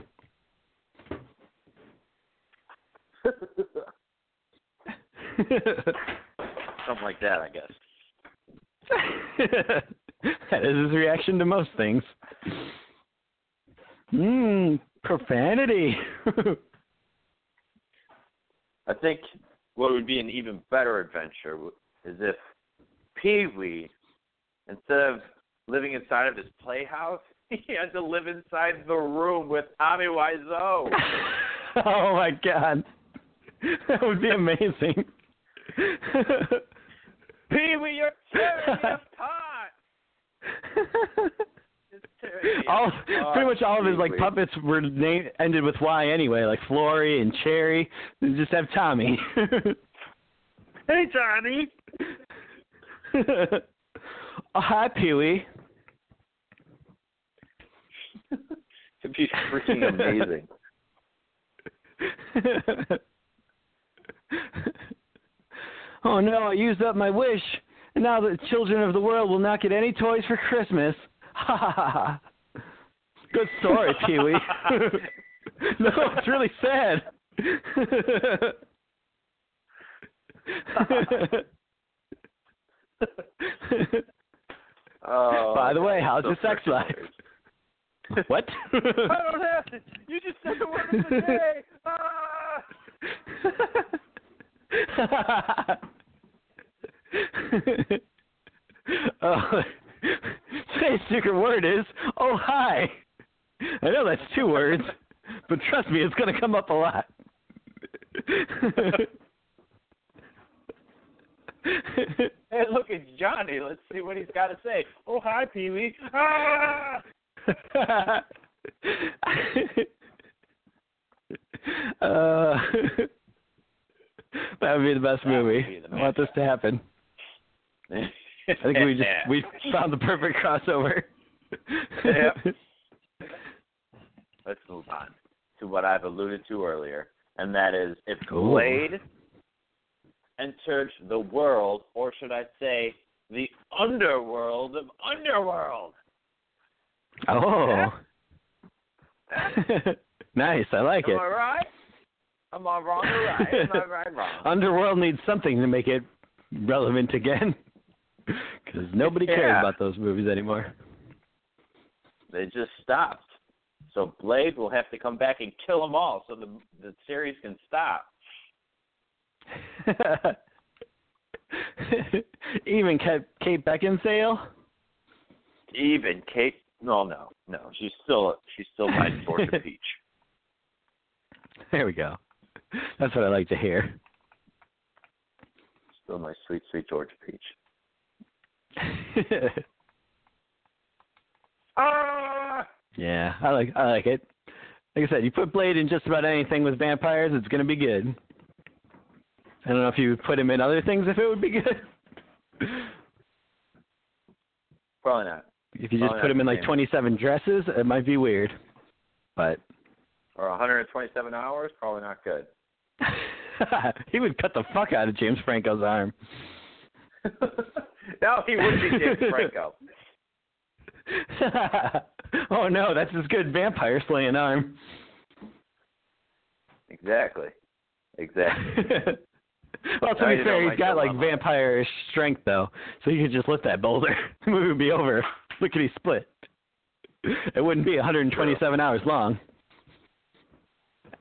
Something like that, I guess. that is his reaction to most things. Mmm, profanity. I think what would be an even better adventure is if Pee Wee, instead of living inside of his playhouse, he had to live inside the room with Tommy Wiseau. oh my god. That would be amazing. Pee Wee, you're tearing me apart. Just tearing me all apart, pretty much all of his like puppets were named ended with Y anyway, like Floory and Chairry. They just have Tommy. Hey, Johnny. oh, hi, Pee Wee. It'd be freaking amazing. Oh no, I used up my wish, and now the children of the world will not get any toys for Christmas. Ha ha ha. Good story, Pee Wee. no, it's really sad. Oh, By the way, how's so your sex life? what? I don't have to. You just said the word of the day. Ah! oh, today's secret word is oh hi. I know that's two words, but trust me, it's going to come up a lot. Hey, look, it's Johnny. Let's see what he's got to say. Oh, hi, Pee Wee. Ah! uh, that would be the best movie. be the I want this to happen. I think we just we found the perfect crossover. Yep. Let's move on to what I've alluded to earlier, and that is if Ooh. Blade entered the world, or should I say, the underworld of Underworld. Oh. nice. I like Am it. I right? Am I wrong or right? Am I right wrong? Underworld needs something to make it relevant again. Because nobody cares Yeah. about those movies anymore. They just stopped. So Blade will have to come back and kill them all, so the the series can stop. Even Kate, Kate Beckinsale. Even Kate. No, no, no. She's still she's still my Georgia Peach. There we go. That's what I like to hear. Still my sweet, sweet Georgia Peach. Ah! yeah, I like I like it. Like I said, you put Blade in just about anything with vampires, it's gonna be good. I don't know if you put him in other things if it would be good. Probably not. If you just Oh, put him in like 27 dresses, it might be weird. But Or 127 hours. Probably not good. he would cut the fuck out of James Franco's arm. no, he would be James Franco. oh no, that's his good vampire slaying arm. Exactly. Exactly. well, to be fair, he's got like vampire strength though, so he could just lift that boulder. the movie would be over. Look at he split. It wouldn't be 127 hours long,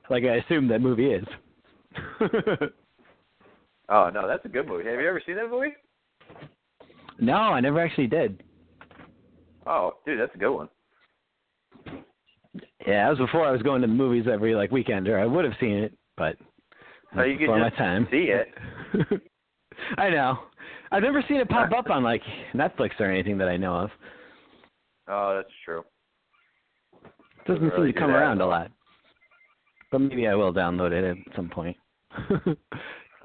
like I assume that movie is. Oh no, that's a good movie. Have you ever seen that movie? no, I never actually did. Oh, dude, that's a good one. Yeah, that was before I was going to the movies every like weekend, or I would have seen it, but No, you could before my time. see it. I know. I've never seen it pop up on like Netflix or anything that I know of. Oh, that's true. It doesn't Doesn't seem to come around a lot. But maybe I will download it at some point.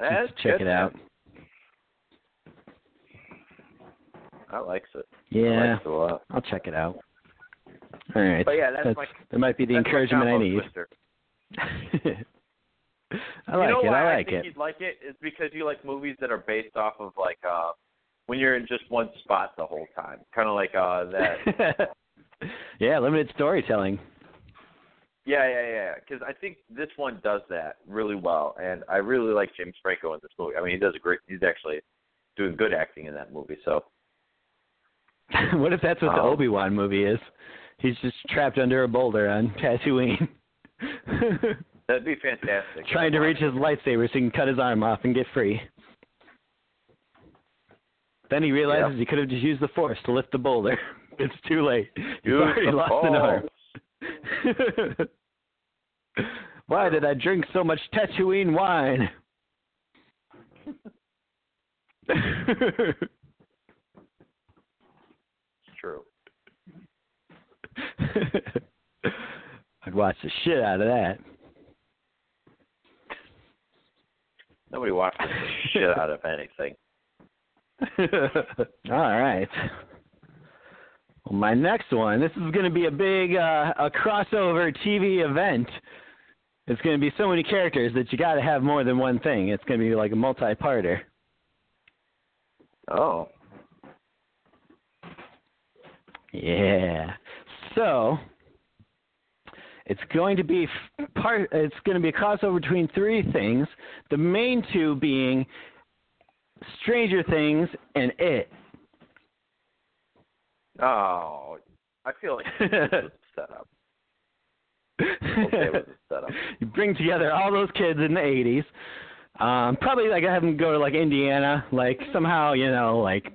That's check it out. I likes it. I Yeah, likes it a lot. I'll check it out. All right. But yeah, that's my- that might be the That's encouragement I need. I like you know it. why I like think it. you'd like it is because you like movies that are based off of like uh when you're in just one spot the whole time, kind of like uh that. yeah, limited storytelling. Yeah, yeah, yeah. Because I think this one does that really well, and I really like James Franco in this movie. I mean, he does a great. He's actually doing good acting in that movie. So what if that's what the Um, Obi Wan movie is? He's just trapped under a boulder on Tatooine. that'd be fantastic. Trying to reach his lightsaber so he can cut his arm off and get free. Then he realizes Yep. he could have just used the force to lift the boulder. It's too late. He's Use already the lost an arm. Why did I drink so much Tatooine wine? It's true. I'd watch the shit out of that. Nobody watches the shit out of anything. All right. Well, my next one. This is going to be a big uh, a crossover TV event. It's going to be so many characters that you got to have more than one thing. It's going to be like a multi-parter. Oh. Yeah. So it's going to be part. It's going to be a crossover between three things. The main two being Stranger Things and It. Oh. I feel like this was a setup. Okay, was a setup. you bring together all those kids in the '80s. Um, probably like I have them go to like Indiana, like somehow you know like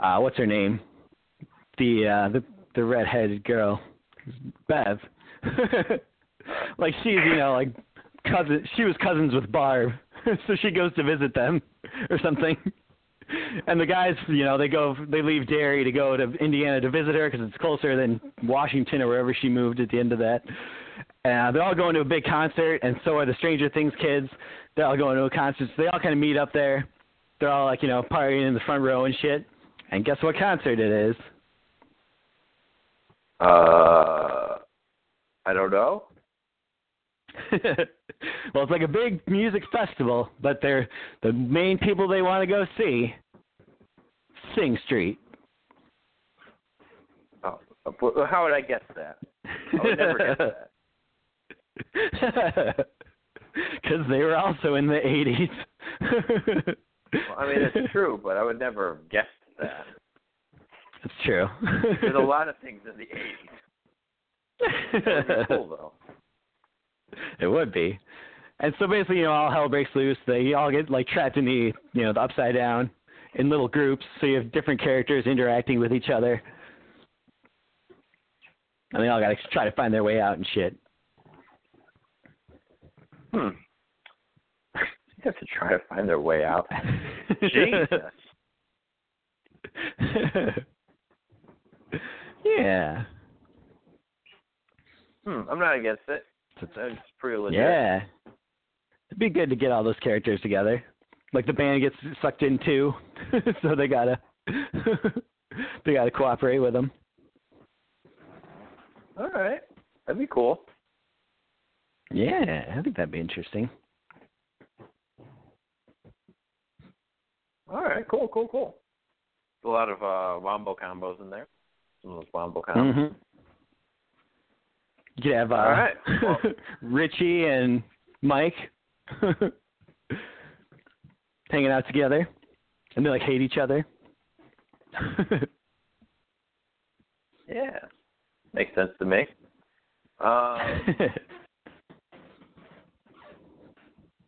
uh, what's her name, the uh, the the redheaded girl, Bev. like she's you know like cousin. She was cousins with Barb, so she goes to visit them or something. And the guys, you know, they go, they leave Derry to go to Indiana to visit her because it's closer than Washington or wherever she moved at the end of that. Uh, they're all going to a big concert, and so are the Stranger Things kids. They're all going to a concert, so they all kind of meet up there. They're all like, you know, partying in the front row and shit. And guess what concert it is? Uh, I don't know. well, it's like a big music festival, but they're the main people they want to go see. Sing Street. Oh, how would I guess that? I would never guess that. Because they were also in the 80s. Well, I mean, it's true, but I would never have guessed that. It's true. There's a lot of things in the 80s. That would be cool, though. It would be. And so basically, you know, all hell breaks loose. They all get like trapped in the, you know, the upside down in little groups. So you have different characters interacting with each other. And they all got to try to find their way out and shit. Hmm. They have to try to find their way out. Jesus. yeah. Hmm. I'm not against it. It's, it's pretty legit. Yeah. It'd be good to get all those characters together. Like the band gets sucked in too, so they gotta they gotta cooperate with them. All right. That'd be cool. Yeah, I think that'd be interesting. All right. Cool. Cool. Cool. A lot of uh, wombo combos in there. Some of those wombo combos. Mm-hmm. You could have uh, All right. Well- Richie and Mike hanging out together, and they like hate each other. Yeah. Makes sense to me. Um,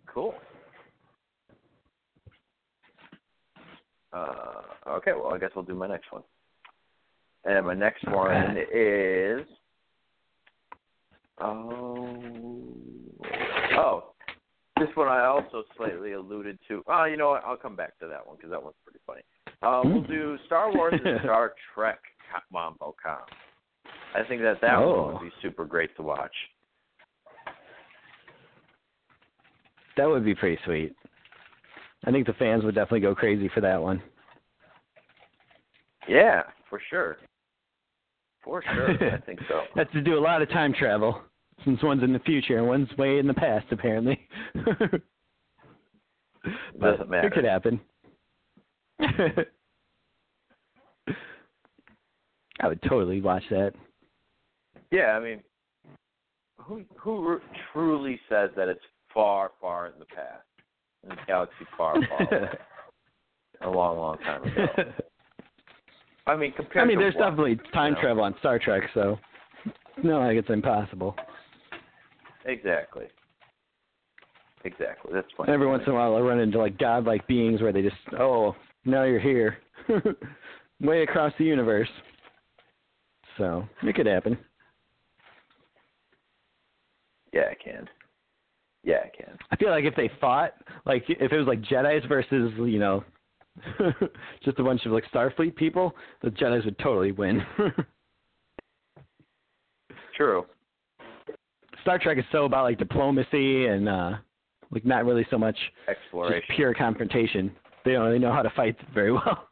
cool. Uh, okay, well, I guess I'll do my next one. And my next one Okay. is. Oh. Oh. This one I also slightly alluded to. Oh, you know what? I'll come back to that one because that one's pretty funny. Uh, we'll do Star Wars and Star Trek Wombo Com. I think that that Oh. one would be super great to watch. that would be pretty sweet. I think the fans would definitely go crazy for that one. Yeah, for sure. For sure, I think so. Has to do a lot of time travel since one's in the future and one's way in the past, apparently. but Doesn't matter. It could happen. I would totally watch that. Yeah, I mean, who who truly says that it's far, far in the past, in a galaxy far, far away, a long, long time ago? I mean, compared I mean, there's what, definitely time you know? travel on Star Trek, so no, like it's impossible. Exactly. Exactly. That's fine. Every once in a while, I run into like godlike beings where they just, oh, now you're here, way across the universe. So it could happen. Yeah, I can. Yeah, I can. I feel like if they fought, like if it was like Jedi's versus, you know, just a bunch of like Starfleet people, the Jedi's would totally win. True. Star Trek is so about like diplomacy and uh like not really so much Exploration. just pure confrontation. They don't really know how to fight very well.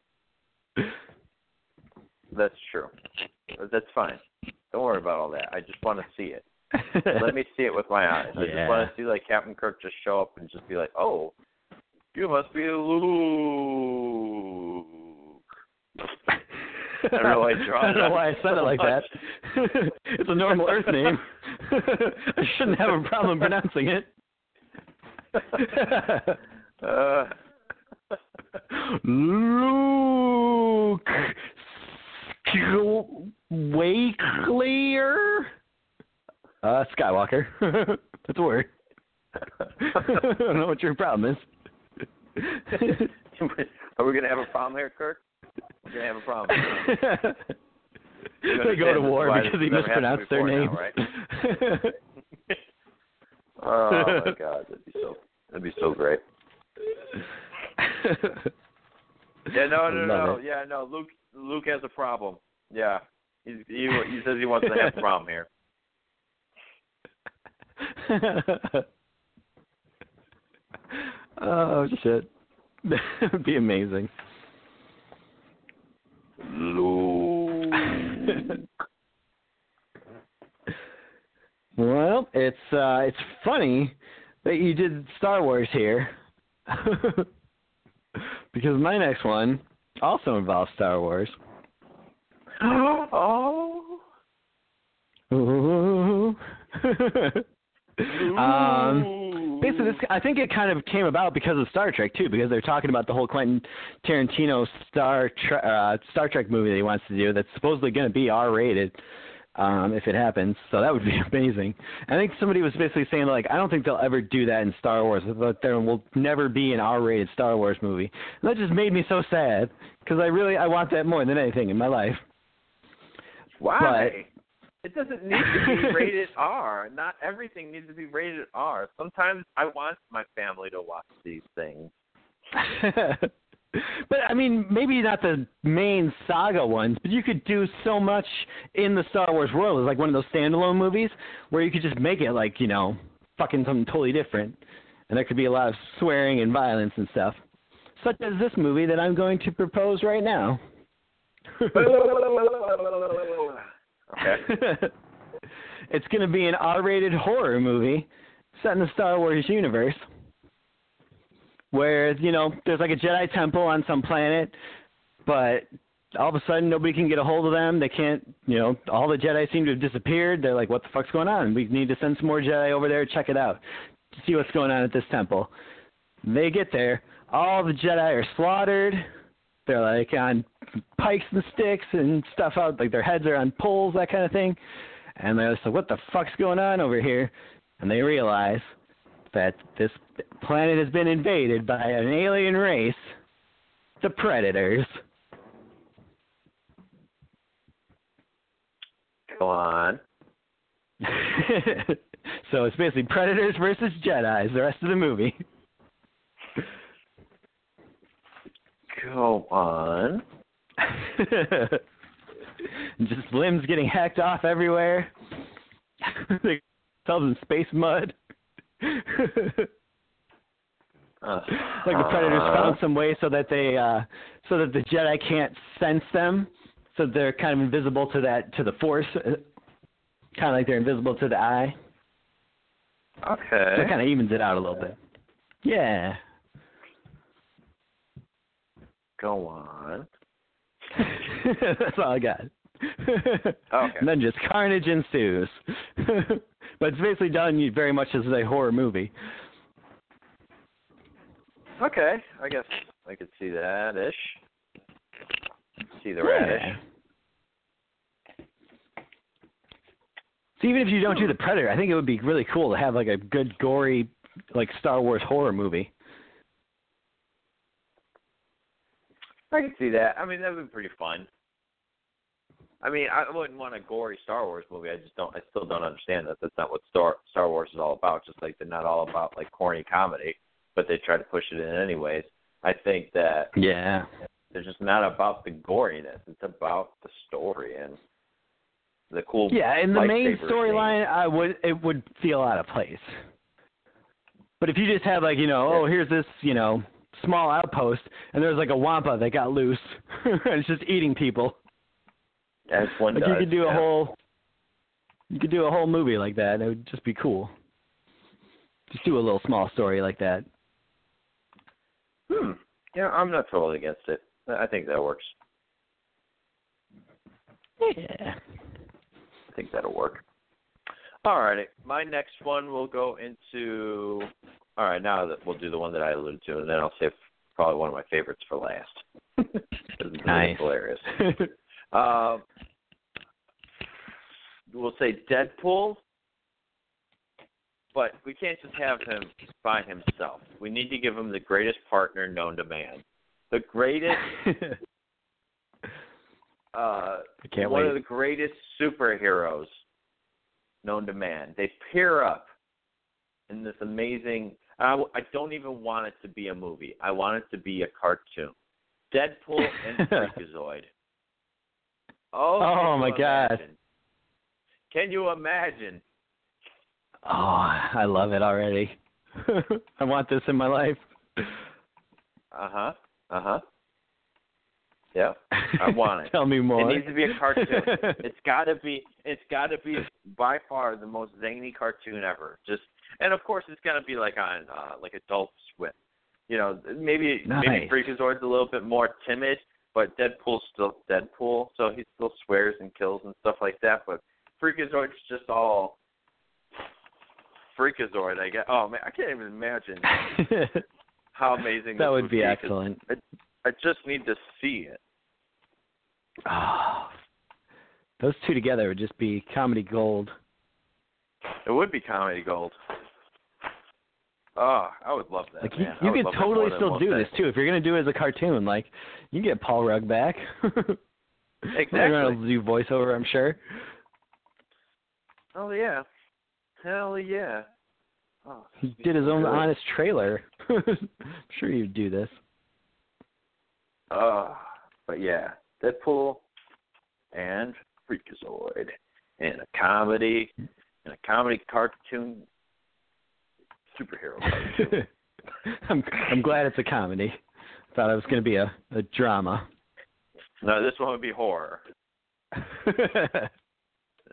That's true. That's fine. Don't worry about all that. I just want to see it. Let me see it with my eyes. I just want to see like Captain Kirk just show up and just be like, "Oh, you must be Luke." I don't know why I draw I don't know why I said so it like much. that. it's a normal Earth name. I shouldn't have a problem pronouncing it. uh, Luke Wakelier? Uh, Skywalker. That's a word. I don't know what your problem is. Are we gonna have a problem here, Kirk? We're gonna have a problem. They go to war because he mispronounced their name. now, right? Oh my god, that'd be so that'd be so great. Yeah, no, no, Love no, yeah, no. Luke, Luke has a problem. Yeah, he he, he says he wants to have a problem here. oh shit. that would be amazing. well, it's uh it's funny that you did Star Wars here. because my next one also involves Star Wars. oh. Ooh. um, basically, this I think it kind of came about because of Star Trek too, because they're talking about the whole Quentin Tarantino Star Tre- uh, Star Trek movie that he wants to do that's supposedly going to be R-rated. Um, if it happens, so that would be amazing. I think somebody was basically saying like, I don't think they'll ever do that in Star Wars. That there will never be an R-rated Star Wars movie. And that just made me so sad because I really I want that more than anything in my life. Why? It doesn't need to be rated R. Not everything needs to be rated R. Sometimes I want my family to watch these things. but I mean, maybe not the main saga ones, but you could do so much in the Star Wars world. It's like one of those standalone movies where you could just make it like you know, fucking something totally different, and there could be a lot of swearing and violence and stuff, such as this movie that I'm going to propose right now. okay. it's going to be an R-rated horror movie set in the Star Wars universe where you know there's like a Jedi temple on some planet, but all of a sudden nobody can get a hold of them. They can't, you know, all the Jedi seem to have disappeared. They're like, what the fuck's going on? We need to send some more Jedi over there to check it out, to see what's going on at this temple. They get there, all the Jedi are slaughtered. They're like on pikes and sticks and stuff out, like their heads are on poles, that kind of thing. And they're like, what the fuck's going on over here? And they realize that this planet has been invaded by an alien race, the Predators. Go on. so it's basically Predators versus Jedi's the rest of the movie. Go on. Just limbs getting hacked off everywhere. Themselves in space mud. uh, like the predators found some way so that they uh so that the Jedi can't sense them, so they're kind of invisible to that to the Force, kind of like they're invisible to the eye. Okay. So it kind of evens it out a little bit. Yeah. Go on. That's all I got. Okay. and then just carnage ensues. but it's basically done very much as a horror movie. Okay, I guess I could see that ish. See the radish. Yeah. So even if you don't do the Predator, I think it would be really cool to have like a good gory like Star Wars horror movie. I could see that. I mean, that would be pretty fun. I mean, I wouldn't want a gory Star Wars movie. I just don't. I still don't understand that. That's not what Star Star Wars is all about. Just like they're not all about like corny comedy, but they try to push it in anyways. I think that Yeah. they're just not about the goriness. It's about the story and the cool. Yeah, in the main storyline, I would it would feel out of place. But if you just have like you know, oh here's this you know small outpost, and there's like a wampa that got loose, and it's just eating people. As one Like does. you could do a whole, you could do a whole movie like that. and It would just be cool. Just do a little small story like that. Hmm. Yeah, I'm not totally against it. I think that works. Yeah. I think that'll work. All right, my next one will go into. All right, now that we'll do the one that I alluded to, and then I'll save probably one of my favorites for last. This is really Nice. hilarious. Uh, we'll say Deadpool, but we can't just have him by himself. We need to give him the greatest partner known to man. The greatest, uh, I can't one wait. of the greatest superheroes known to man. They pair up in this amazing. I, I don't even want it to be a movie. I want it to be a cartoon. Deadpool and Freakazoid. Oh, Oh, my God. Can you imagine? Oh, I love it already. I want this in my life. Uh huh. Uh huh. Yeah, I want it. Tell me more. It needs to be a cartoon. it's got to be. It's got to be by far the most zany cartoon ever. Just and of course it's gonna be like on uh, like Adult Swim. You know, maybe Nice. maybe Freakazoid's a little bit more timid, but Deadpool's still Deadpool, so he still swears and kills and stuff like that. But Freakazoid's just all Freakazoid. I guess. Oh man, I can't even imagine how amazing that would would be. excellent. I, I just need to see it. Oh, those two together would just be comedy gold. It would be comedy gold. Oh, I would love that. Like you, you could totally still do this too if you're gonna do it as a cartoon. Like you can get Paul Rugg back. Exactly. Ryan Reynolds do voiceover, I'm sure. Oh yeah. Hell yeah. Oh, He did his own Really? honest trailer. I'm sure you'd do this. Uh, but yeah, Deadpool and Freakazoid in a comedy, in a comedy cartoon superhero. I'm I'm glad it's a comedy. Thought it was gonna be a, a drama. no, this one would be horror.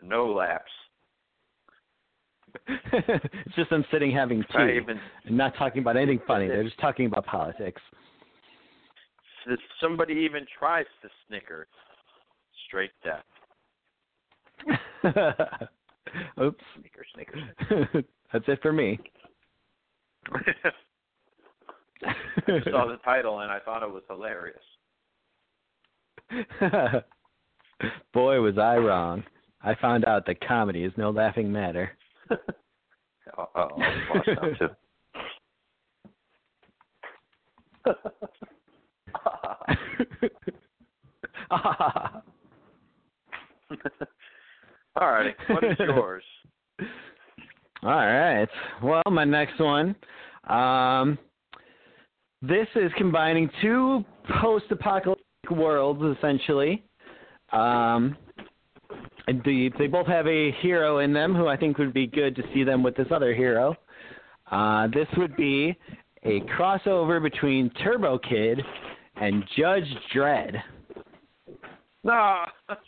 No laughs. it's just them sitting having tea even and not talking about anything funny. They're just talking about politics. if somebody even tries to snicker. Straight death. Oops. Snicker, snicker. That's it for me. I saw the title and I thought it was hilarious. Boy, was I wrong. I found out that comedy is no laughing matter. Oh, oh, lost now too. All right, what is yours? All right. Well, my next one. Um, this is combining two post-apocalyptic worlds, essentially. Um, the, they both have a hero in them, who I think would be good to see them with this other hero. Uh, this would be a crossover between Turbo Kid and Judge Dredd. No, God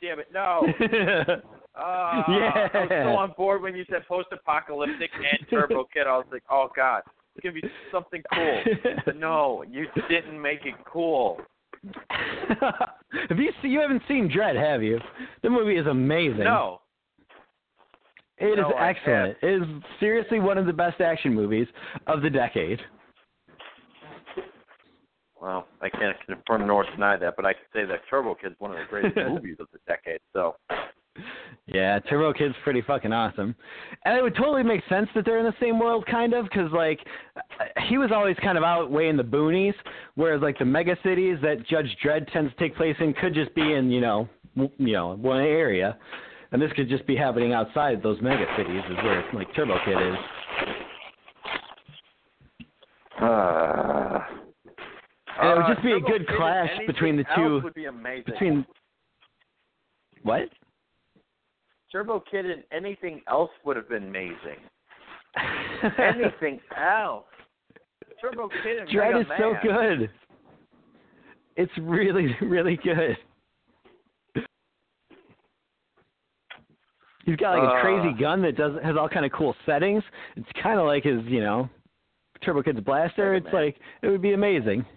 damn it, no. Uh, I was so on board when you said post-apocalyptic and Turbo Kid. I was like, oh god, it's gonna be something cool. But no, you didn't make it cool. have you seen, you haven't seen Dredd, have you? The movie is amazing. No, it is no, I excellent. It is seriously one of the best action movies of the decade. well, I can't confirm nor deny that, but I can say that Turbo Kid is one of the greatest movies of the decade. So, Yeah, Turbo Kid's pretty fucking awesome, and it would totally make sense that they're in the same world, kind of, because like he was always kind of out way in the boonies, whereas like the mega cities that Judge Dredd tends to take place in could just be in you know w- you know one area, and this could just be happening outside those mega cities, is where like Turbo Kid is. uh, And it would uh, just be a good clash between the two- Would be amazing. Between what? Turbo Kid and anything else would have been amazing. anything else. Turbo Kid and Dredd Mega is so good. It's really, really good. He's got like a Uh. crazy gun that does has all kind of cool settings. It's kind of like his, you know, Turbo Kid's blaster. It's Man. like it would be amazing.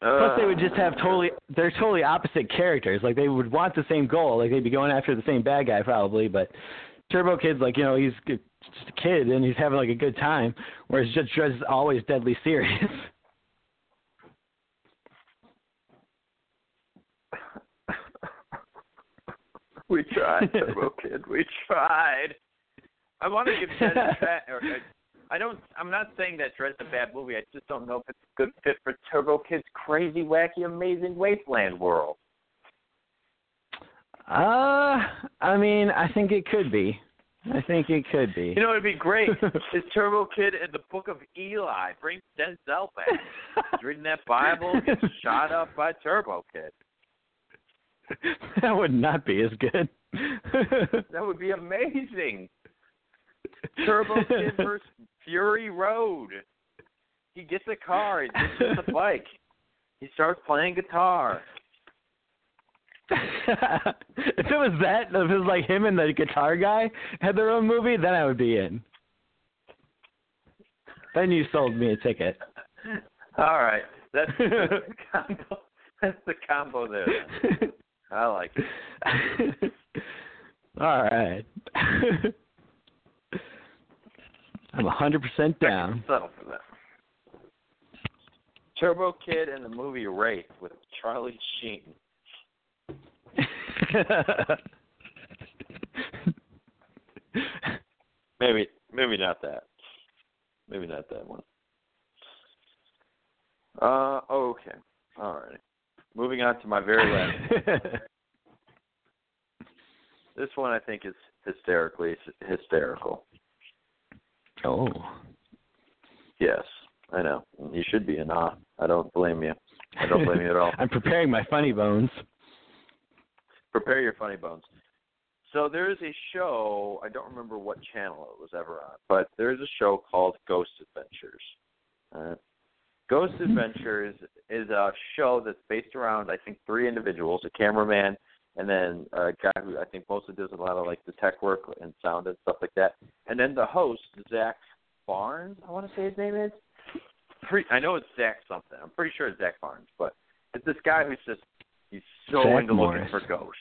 Plus, they would just have totally they're totally opposite characters. Like they would want the same goal. Like they'd be going after the same bad guy probably, but Turbo Kid's like you know he's just a kid and he's having like a good time, whereas Judge Dredd's always deadly serious. we tried, Turbo Kid. We tried. I want to give a bad. Or, uh, I don't. I'm not saying that Dredd's a bad movie. I just don't know if it's a good fit for Turbo Kid's crazy, wacky, amazing wasteland world. Uh, I mean, I think it could be. I think it could be. You know, it'd be great. is Turbo Kid in the Book of Eli? Bring Denzel back. He's reading that Bible, gets shot up by Turbo Kid. that would not be as good. That would be amazing. Turbo Kid versus Fury Road. he gets a car. He gets a bike. He starts playing guitar. if it was that, if it was like him and the guitar guy had their own movie, then I would be in. Then you sold me a ticket. All right, that's, that's the combo. That's the combo there. I like it. All right. I'm hundred percent down. Settle for that. Turbo Kid and the movie Wraith with Charlie Sheen. maybe, maybe not that. Maybe not that one. Uh, okay. All right. Moving on to my very last. this one I think is hysterically hysterical. Oh. Yes, I know. You should be in awe. I don't blame you. I don't blame you at all. I'm preparing my funny bones. Prepare your funny bones. So there is a show. I don't remember what channel it was ever on, but there is a show called Ghost Adventures. Uh, Ghost Adventures is a show that's based around I think three individuals: a cameraman, and then a guy who I think mostly does a lot of like the tech work and sound and stuff like that, and then the host Zach Barnes. I want to say his name is. I know it's Zach something. I'm pretty sure it's Zach Barnes, but it's this guy who's just he's so Zach into Morris. looking for ghosts.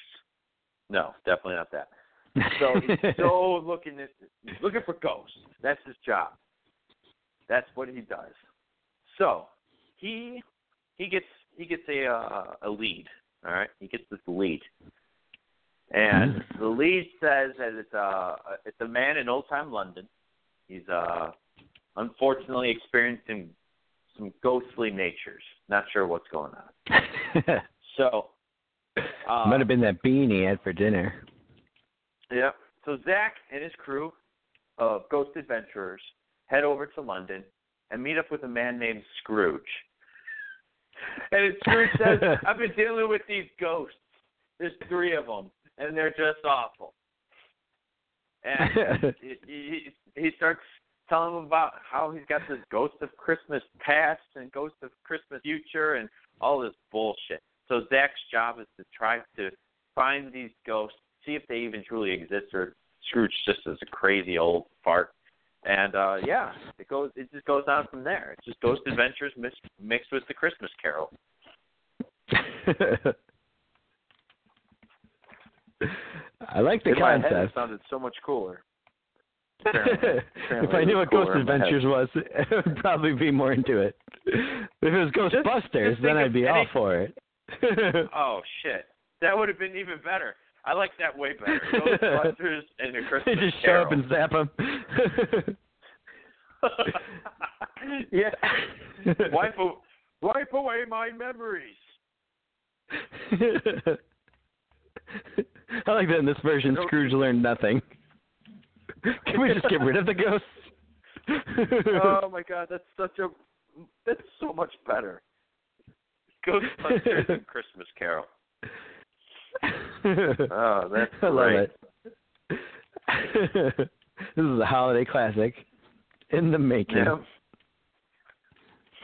No, definitely not that. So he's so looking at looking for ghosts. That's his job. That's what he does. So he he gets he gets a uh, a lead. All right, he gets this lead, and the lead says that it's a it's a man in old time London. He's uh unfortunately experiencing some ghostly natures. Not sure what's going on. So uh, Might have been that beanie he had for dinner. Yeah. So Zach and his crew of ghost adventurers head over to London and meet up with a man named Scrooge. And Scrooge says, "I've been dealing with these ghosts. There's three of them, and they're just awful." And he, he, he starts telling them about how he's got this ghost of Christmas past and ghost of Christmas future and all this bullshit. So Zach's job is to try to find these ghosts, see if they even truly exist, or Scrooge just is a crazy old fart. And uh yeah, it goes. It just goes on from there. It's just Ghost Adventures mixed mixed with the Christmas Carol. I like the In my head, it sounded so much cooler. Apparently. if I knew what Ghost cooler in my head. Adventures was, I would probably be more into it. If it was Ghostbusters, just then I'd be any- all for it. Oh shit, that would have been even better. I like that way better. Ghostbusters and the they Christmas just show Carol. up and zap them. yeah. wipe, wipe away my memories. I like that in this version, Scrooge learned nothing. Can we just get rid of the ghosts? oh my god, that's such a that's so much better. Ghostbusters and Christmas Carol. Oh, that's I love it. this is a holiday classic in the making. Yeah.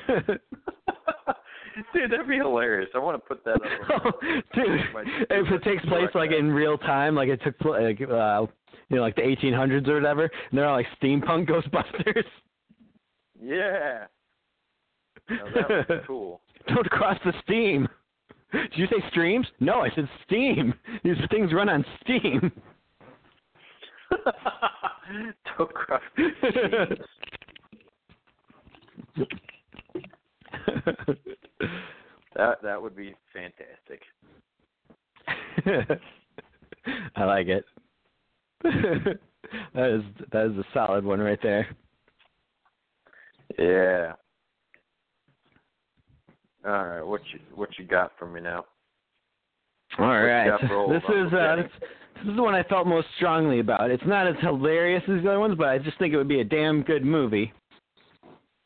Dude, that'd be hilarious. I want to put that up. on my- Dude, if it takes place like in real time, like it took place, like, uh, you know, like the 1800s or whatever, and they're all like steampunk Ghostbusters. Yeah. Oh, that would be cool. Don't cross the steam. Did you say streams? No, I said steam. These things run on steam. Don't cross the streams. That that would be fantastic. I like it. that is that is a solid one right there. Yeah. All right, what you what you got for me now? All What right, got for old this is uh, this, this is the one I felt most strongly about. It's not as hilarious as the other ones, but I just think it would be a damn good movie.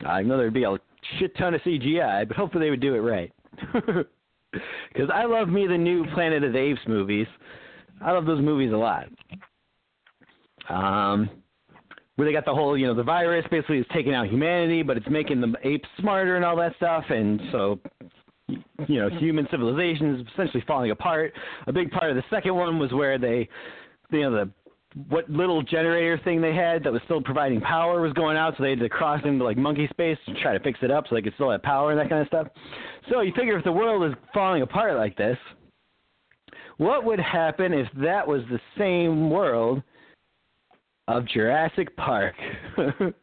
I know there'd be a shit ton of CGI, but hopefully they would do it right. Because I love me the new Planet of the Apes movies. I love those movies a lot. Um, where they got the whole, you know, the virus basically is taking out humanity, but it's making the apes smarter and all that stuff, and so you know, human civilization is essentially falling apart. A big part of the second one was where they, you know, the what little generator thing they had that was still providing power was going out, so they had to cross into like monkey space to try to fix it up so they could still have power and that kind of stuff. So you figure if the world is falling apart like this, what would happen if that was the same world of Jurassic Park?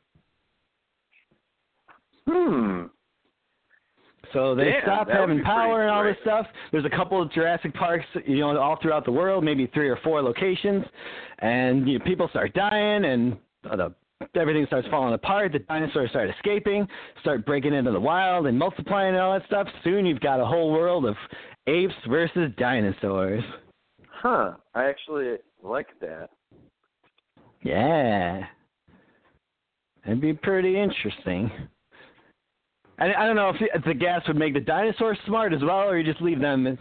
Hmm. So they Damn, would having power and all great. this stuff. There's a couple of Jurassic Parks, you know, all throughout the world, maybe three or four locations, and you know, people start dying and the everything starts falling apart. The dinosaurs start escaping, start breaking into the wild and multiplying and all that stuff. Soon you've got a whole world of apes versus dinosaurs. Huh. I actually like that. Yeah. That'd be pretty interesting. I, I don't know if, if the gas would make the dinosaurs smart as well, or you just leave them as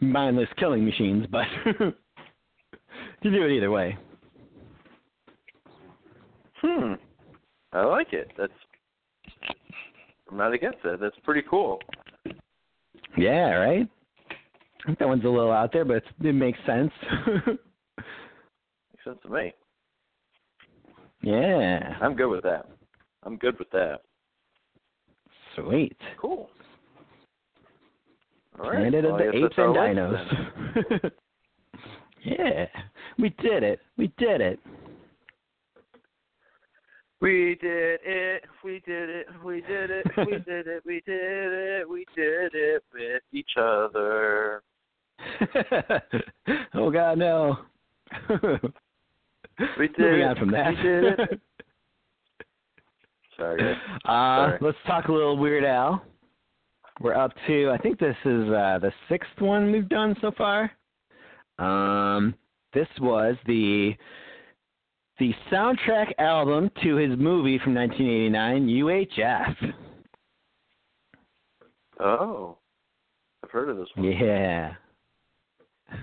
mindless killing machines, but you do it either way. Hmm. I like it. That's. I'm not against it. That's pretty cool. Yeah, right? I think that one's a little out there, but it makes sense. Makes sense to me. Yeah. I'm good with that. I'm good with that. Sweet. Cool. All right. Planet well, the Apes and Dinos. yeah. We did it. We did it. We did it, we did it, we did it, we did it, we did it, we did it with each other. oh God, no. We did Moving it. from that. We did it. Sorry. uh, Sorry. let's talk a little Weird Al. We're up to, I think this is uh, the sixth one we've done so far. Um, this was the the soundtrack album to his movie from 1989, UHF. Oh. I've heard of this one. Yeah.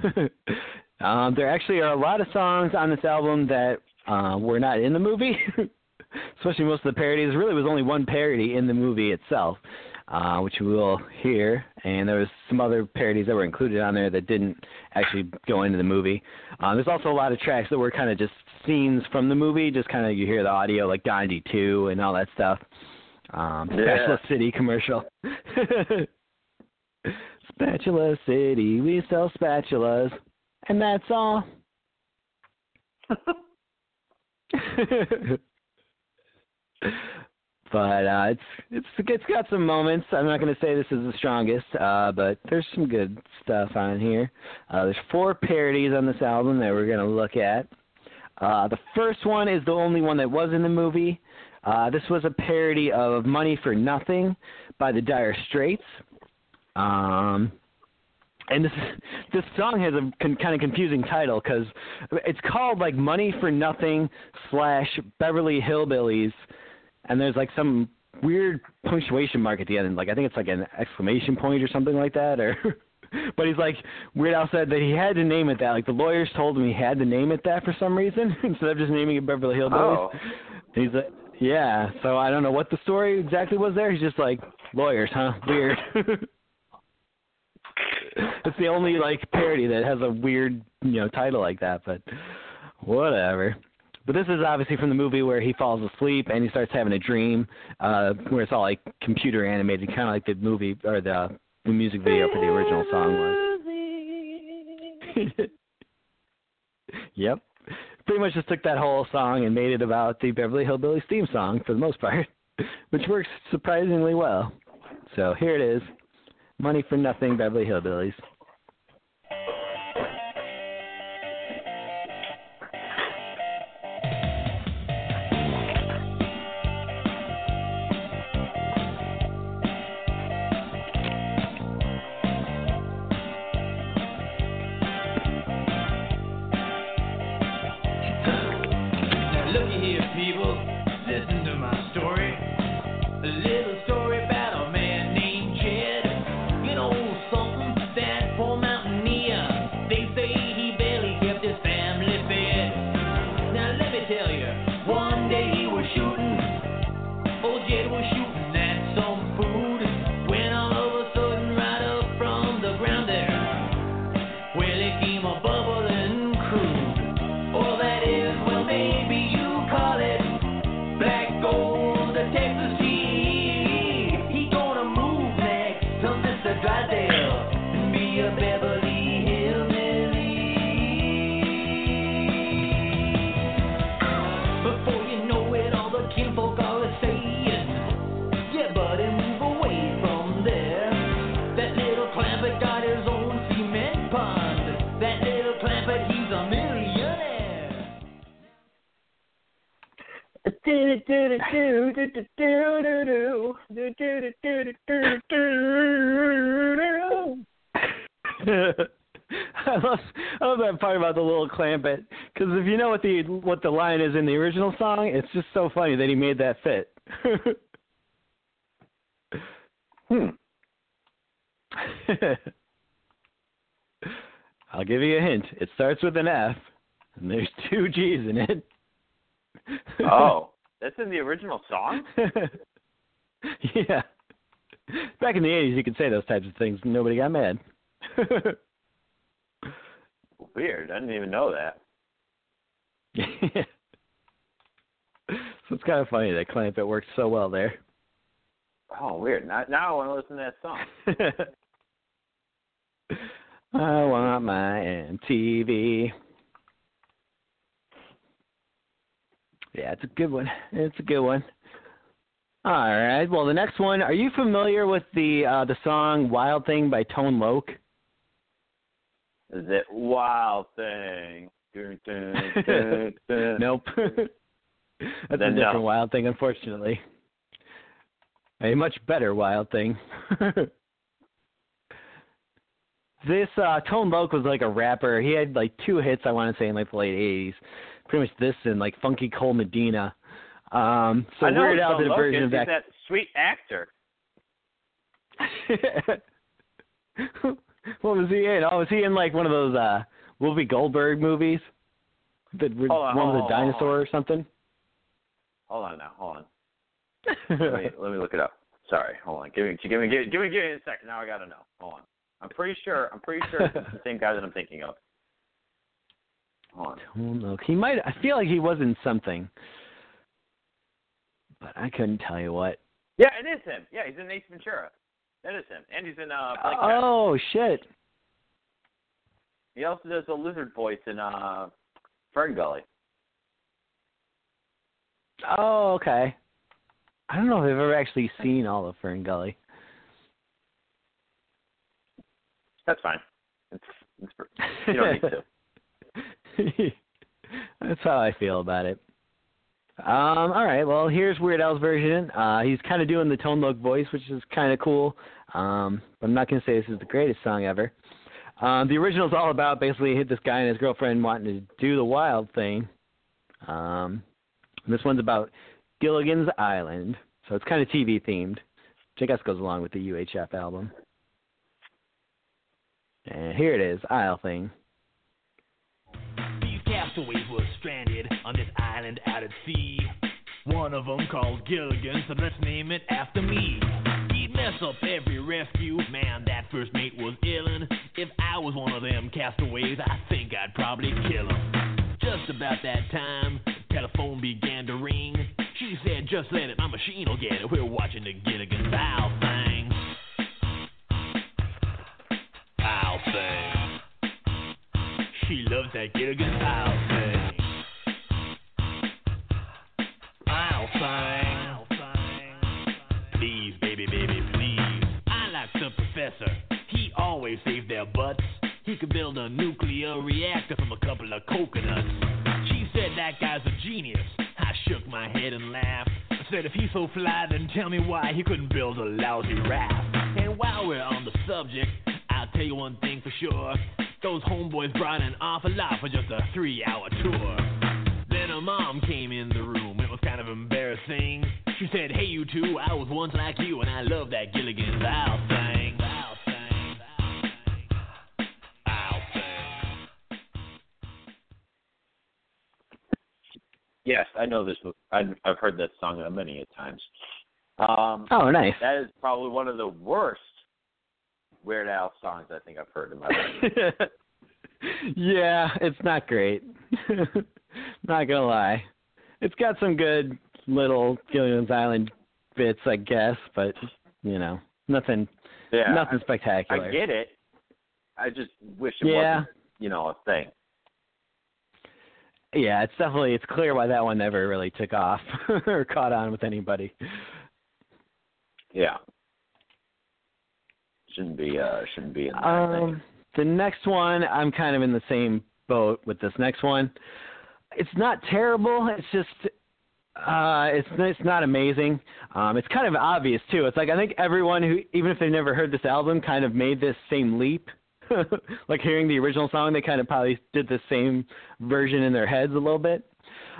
um, there actually are a lot of songs on this album that uh, were not in the movie, especially most of the parodies. There really was only one parody in the movie itself, uh, which we will hear, and there was some other parodies that were included on there that didn't actually go into the movie. Uh, there's also a lot of tracks that were kind of just scenes from the movie, just kind of you hear the audio like Gandhi 2 and all that stuff. Um, Yeah. Spatula City commercial. Spatula City, we sell spatulas, and that's all. but uh, it's it's it's got some moments. I'm not going to say this is the strongest, uh, but there's some good stuff on here. Uh, there's four parodies on this album that we're going to look at. Uh, the first one is the only one that was in the movie. Uh, this was a parody of "Money for Nothing" by the Dire Straits. Um, and this this song has a con- kind of confusing title because it's called like "Money for Nothing" slash Beverly Hillbillies, and there's like some weird punctuation mark at the end. Like I think it's like an exclamation point or something like that. Or, but he's like Weird Al said that he had to name it that. Like the lawyers told him he had to name it that for some reason instead of just naming it Beverly Hillbillies. Oh. And he's like, yeah. So I don't know what the story exactly was there. He's just like lawyers, huh? Weird. it's the only like parody that has a weird, you know, title like that. But whatever. But this is obviously from the movie where he falls asleep and he starts having a dream, uh, where it's all like computer animated, kind of like the movie or the, the music video for the original song was. yep. Pretty much just took that whole song and made it about the Beverly Hillbillies theme song for the most part, which works surprisingly well. So here it is Money for Nothing, Beverly Hillbillies. What the line is in the original song, it's just so funny that he made that fit. Hmm. I'll give you a hint. It starts with an F, and there's two G's in it. Oh, that's in the original song. yeah. Back in the '80s, you could say those types of things, and nobody got mad. Weird. I didn't even know that. so it's kind of funny that clamp it works so well there. Oh, weird. Now, now I want to listen to that song. I want my MTV. Yeah, it's a good one. It's a good one. All right. Well, the next one. Are you familiar with the uh, the song "Wild Thing" by Tone Loc? Is it Wild Thing? Dun, dun, dun, dun. nope. That's Then a different no. Wild Thing, unfortunately. A much better Wild Thing. this uh, Tone Loc was like a rapper. He had like two hits, I want to say, in like the late '80s. Pretty much this and like Funky Cold Medina. Um, so I know Weird Al did a version of that. that sweet actor. what was he in? Oh, was he in like one of those uh Whoopi Goldberg movies? That Hold on, one with a dinosaur or something? Hold on now. Hold on. Let me let me look it up. Sorry. Hold on. Give me give me give me give me, give me a second. Now I gotta know. Hold on. I'm pretty sure. I'm pretty sure it's the same guy that I'm thinking of. Hold on. Loc. He might. I feel like he was in something, but I couldn't tell you what. Yeah, it is him. Yeah, he's in Ace Ventura. That is him. And he's in uh. Oh shit! He also does a lizard voice in uh Fern Gully. Oh okay. I don't know if I've ever actually seen all of Fern Gully. That's fine. It's, it's you don't need to. That's how I feel about it. Um, all right, well, here's Weird Al's version. Uh, he's kind of doing the Tone Loc voice, which is kind of cool. Um, I'm not going to say this is the greatest song ever. Um, the is all about basically hit this guy and his girlfriend wanting to do the wild thing. Um, this one's about Gilligan's Island, so it's kind of TV themed, which I guess goes along with the UHF album. And here it is, Isle Thing. These castaways were stranded on this island out at sea. One of them called Gilligan, so let's name it after me. Mess up every rescue, man, that first mate was illin'. If I was one of them castaways, I think I'd probably kill him. Just about that time, the telephone began to ring. She said, just let it, my machine will get it. We're watching the Gilligan's Isle thing. Isle thing. She loves that Gilligan's Isle thing. Isle thing. Always saves their butts. He could build a nuclear reactor from a couple of coconuts. She said that guy's a genius. I shook my head and laughed. I said if he's so fly, then tell me why he couldn't build a lousy raft. And while we're on the subject, I'll tell you one thing for sure. Those homeboys brought an awful lot for just a three-hour tour. Then her mom came in the room. It was kind of embarrassing. She said, Hey, you two, I was once like you, and I love that Gilligan's Isle thing. Yes, I know this. I've, I've heard that song many a times. Um, Oh, nice. that is probably one of the worst Weird Al songs I think I've heard in my life. yeah, it's not great. not gonna lie. It's got some good little Gilligan's Island bits, I guess, but you know, nothing, Yeah, nothing I, spectacular. I get it. I just wish it Yeah. wasn't, you know, a thing. Yeah, it's definitely it's clear why that one never really took off or caught on with anybody. Yeah. Shouldn't be. Uh, shouldn't be in think. Um, the next one, I'm kind of in the same boat with this next one. It's not terrible. It's just, Uh, it's it's not amazing. Um, it's kind of obvious too. It's like I think everyone who, even if they never heard this album, kind of made this same leap. like hearing the original song, they kind of probably did the same version in their heads a little bit.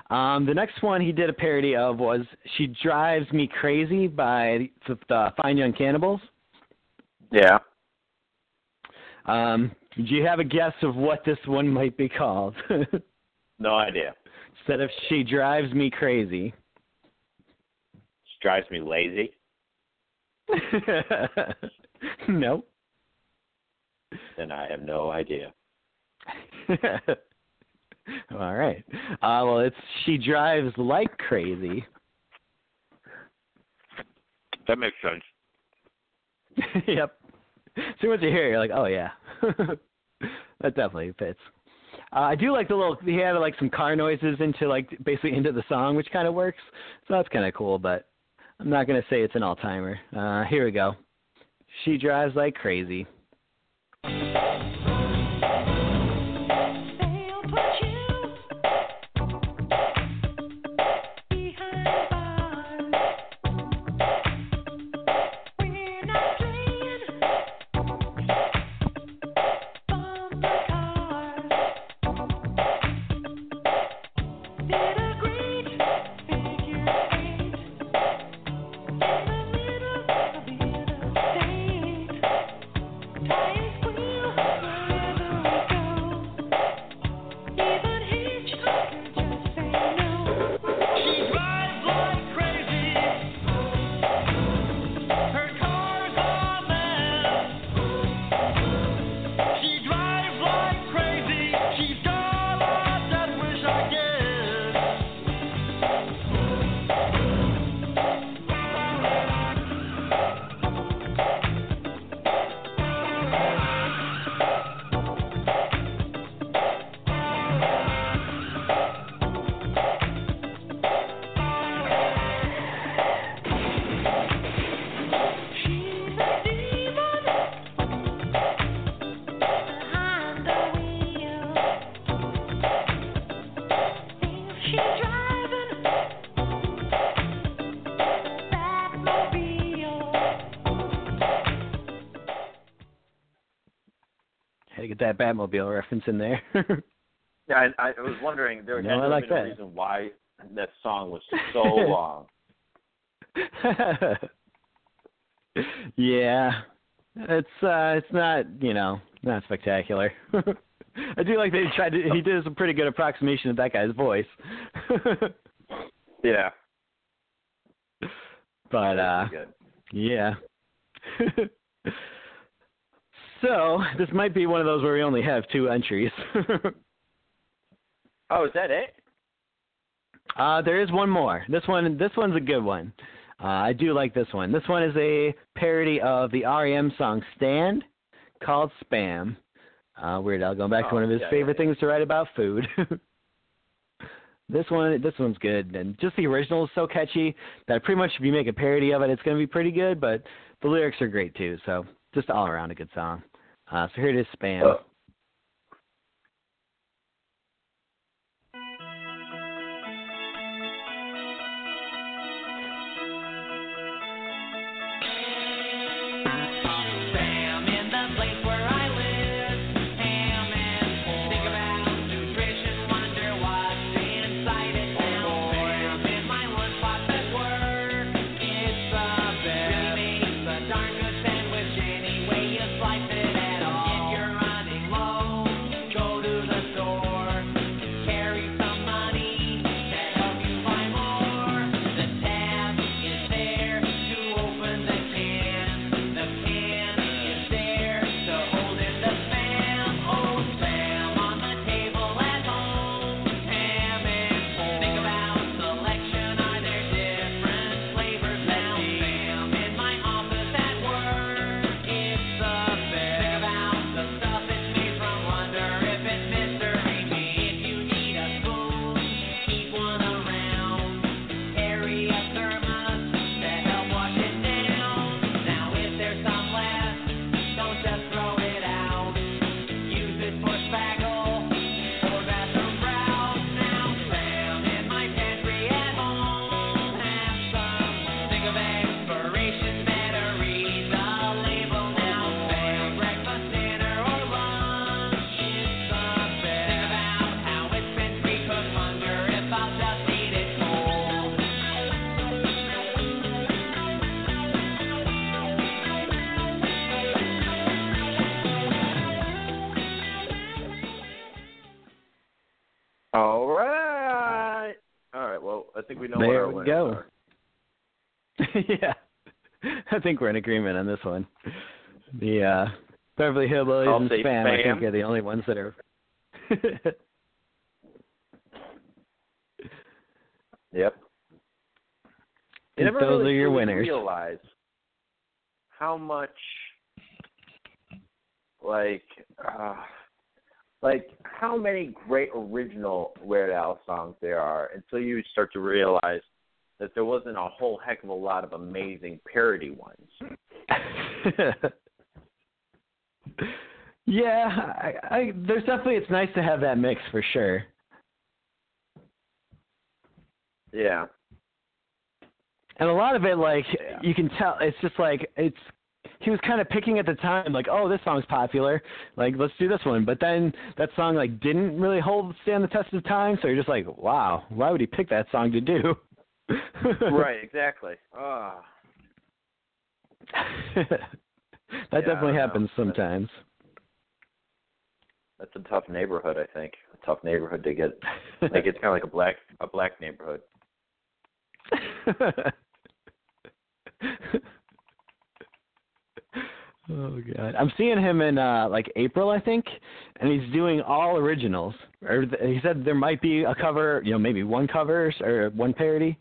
Um, the next one he did a parody of was "She Drives Me Crazy" by the, the Fine Young Cannibals. Yeah. Um, do you have a guess of what this one might be called? No idea. Instead of "She Drives Me Crazy." She drives me lazy. no. Then I have no idea. All right. Uh, well, it's she drives like crazy. That makes sense. yep. So once you hear it, you're like, oh yeah, that definitely fits. Uh, I do like the little he had like some car noises into like basically into the song, which kind of works. So that's kind of cool, but I'm not gonna say it's an all timer. Uh, here we go. She drives like crazy. Thank you. Batmobile reference in there. Yeah, I, I was wondering there No, had to like been a that. reason why that song was so long. yeah, it's uh, it's not you know not spectacular. I do like that he tried to. He did a pretty good approximation of that guy's voice. Yeah. but uh, yeah. So this might be one of those where we only have two entries. Oh, is that it? Uh, there is one more. This one, this one's a good one. Uh, I do like this one. This one is a parody of the REM song "Stand," called "Spam." Uh, Weird Al going back to one of his yeah, favorite yeah, things to write about food. this one, this one's good, and just the original is so catchy that pretty much if you make a parody of it, it's going to be pretty good. But the lyrics are great too, so just all around a good song. Uh, so here it is, "Spam." Oh. Think we know There our we go. yeah. I think we're in agreement on this one. The uh Beverly Hillbillies I'll and say Spam, I think Spam. are the only ones that are Yep. And those really are your winners. Realize how much, like, uh, like how many great original Weird Al songs there are until you start to realize that there wasn't a whole heck of a lot of amazing parody ones. yeah, I, I there's definitely it's nice to have that mix for sure. Yeah. And a lot of it like you can tell it's just like it's he was kind of picking at the time like oh this song's popular like let's do this one but then that song like didn't really hold stand the test of time so you're just like wow why would he pick that song to do right. Exactly. Ah. that I definitely know. happens sometimes That's a tough neighborhood, I think. A tough neighborhood to get. Like it's kind of like a black a black neighborhood. Oh god, I'm seeing him in uh like April, I think, and he's doing all originals. Or he said there might be a cover, you know, maybe one cover or one parody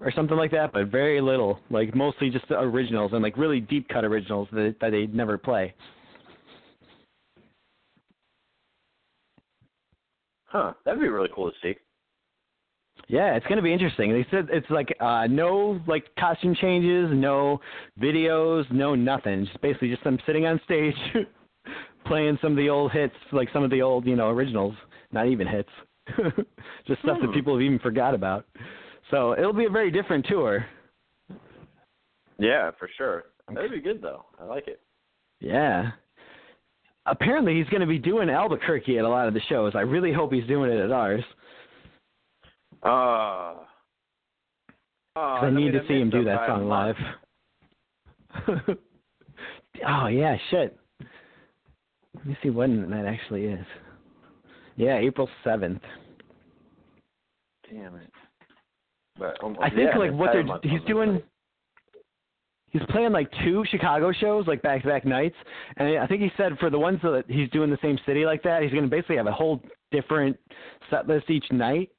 or something like that, but very little. Like mostly just the originals and like really deep cut originals that that they never play. Huh. That'd be really cool to see. Yeah, it's gonna be interesting. They said it's like uh no like costume changes, no videos, no nothing. Just basically just them sitting on stage playing some of the old hits, like some of the old, you know, originals. Not even hits. just stuff Hmm. that people have even forgot about. So it'll be a very different tour. Yeah, for sure. That'd be good though. I like it. Yeah. Apparently he's gonna be doing Albuquerque at a lot of the shows. I really hope he's doing it at ours. Uh, uh, I need to see him do that song live. oh yeah, shit. Let me see when that actually is. Yeah, April seventh. Damn it. But almost, I think yeah, like what they're he's doing. He's playing like two Chicago shows, like back to back nights, and I think he said for the ones that he's doing the same city like that, he's going to basically have a whole different set list each night.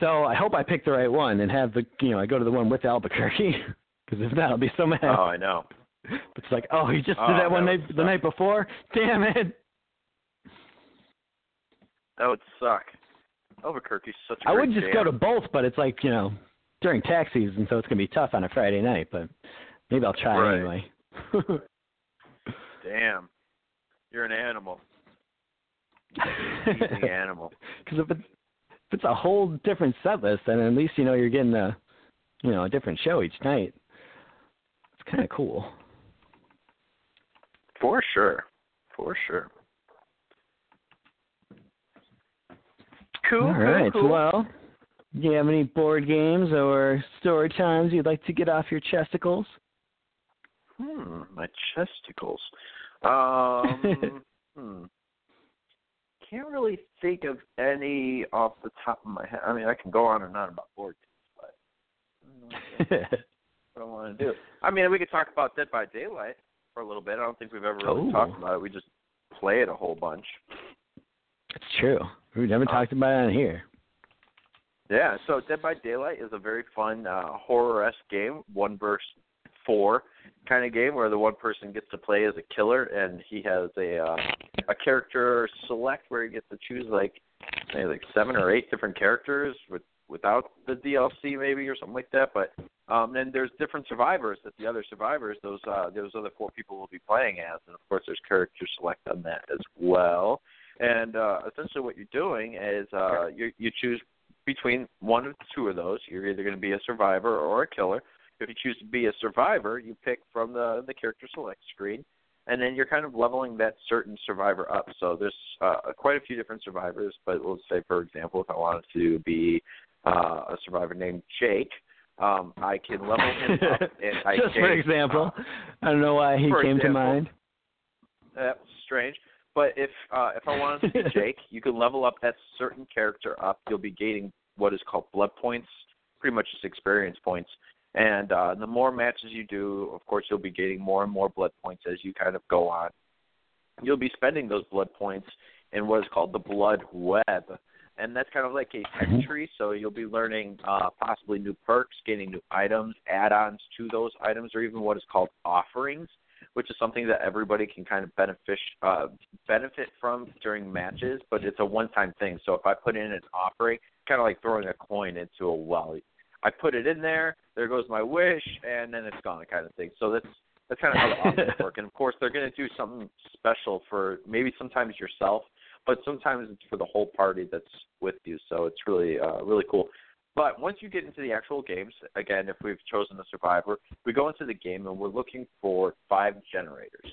So I hope I pick the right one and have the you know I go to the one with Albuquerque because if not I'll be so mad. Oh, I know. It's like, oh, he just Oh, did that one night would the night before. Damn it! That would suck. Albuquerque's such a I would just jam. go to both, but it's like you know during tax season, so it's gonna be tough on a Friday night. But maybe I'll try Right. anyway. Damn. You're an animal. Easy animal. Because if it's if it's a whole different set list, then at least you know you're getting a you know a different show each night. It's kind of cool. For sure. For sure. Cool. All right. cool. Well, do you have any board games or story times you'd like to get off your chesticles? Hmm, my chesticles. Um, hmm. Can't really think of any off the top of my head. I mean, I can go on and on about board games, but I don't I want to do. I mean, we could talk about Dead by Daylight for a little bit. I don't think we've ever really Oh. talked about it. We just play it a whole bunch. it's true. We've never Uh, talked about it on here. Yeah, so Dead by Daylight is a very fun uh, horror-esque game, one versus four kind of game where the one person gets to play as a killer and he has a uh, a character select where he gets to choose like maybe like seven or eight different characters with without the DLC maybe or something like that. But um, then there's different survivors that the other survivors those uh, those other four people will be playing as, and of course there's character select on that as well. And uh, essentially what you're doing is uh, you you choose between one of the two of those. You're either going to be a survivor or a killer. If you choose to be a survivor, you pick from the the character select screen, and then you're kind of leveling that certain survivor up. So there's uh, quite a few different survivors, but let's say, for example, if I wanted to be uh, a survivor named Jake, um, I can level him up. And I Just for example, uh, I don't know why he for came to mind. that was strange. But if uh, if I wanted to be Jake, you can level up that certain character up. You'll be gaining what is called blood points, pretty much just experience points. And uh, the more matches you do, of course, you'll be gaining more and more blood points as you kind of go on. You'll be spending those blood points in what is called the blood web, and that's kind of like a tech Mhm. tree. So you'll be learning uh, possibly new perks, gaining new items, add-ons to those items, or even what is called offerings, which is something that everybody can kind of benefit uh, benefit from during matches. But it's a one-time thing. So if I put in an offering, kind of like throwing a coin into a well. I put it in there, there goes my wish, and then it's gone, kind of thing. So that's that's kind of how the offers work. And of course, they're going to do something special for maybe sometimes yourself, but sometimes it's for the whole party that's with you. So it's really uh, really cool. But once you get into the actual games, again, if we've chosen a survivor, we go into the game and we're looking for five generators.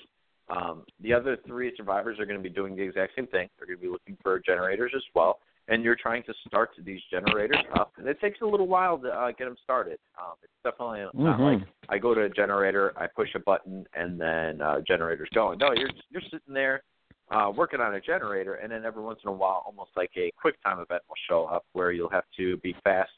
Um, the other three survivors are going to be doing the exact same thing. They're going to be looking for generators as well, and you're trying to start these generators up. And it takes a little while to uh, get them started. Um, it's definitely not Mhm. like I go to a generator, I push a button, and then uh, generator's going. No, you're you're sitting there uh, working on a generator, and then every once in a while, almost like a quick time event will show up where you'll have to be fast,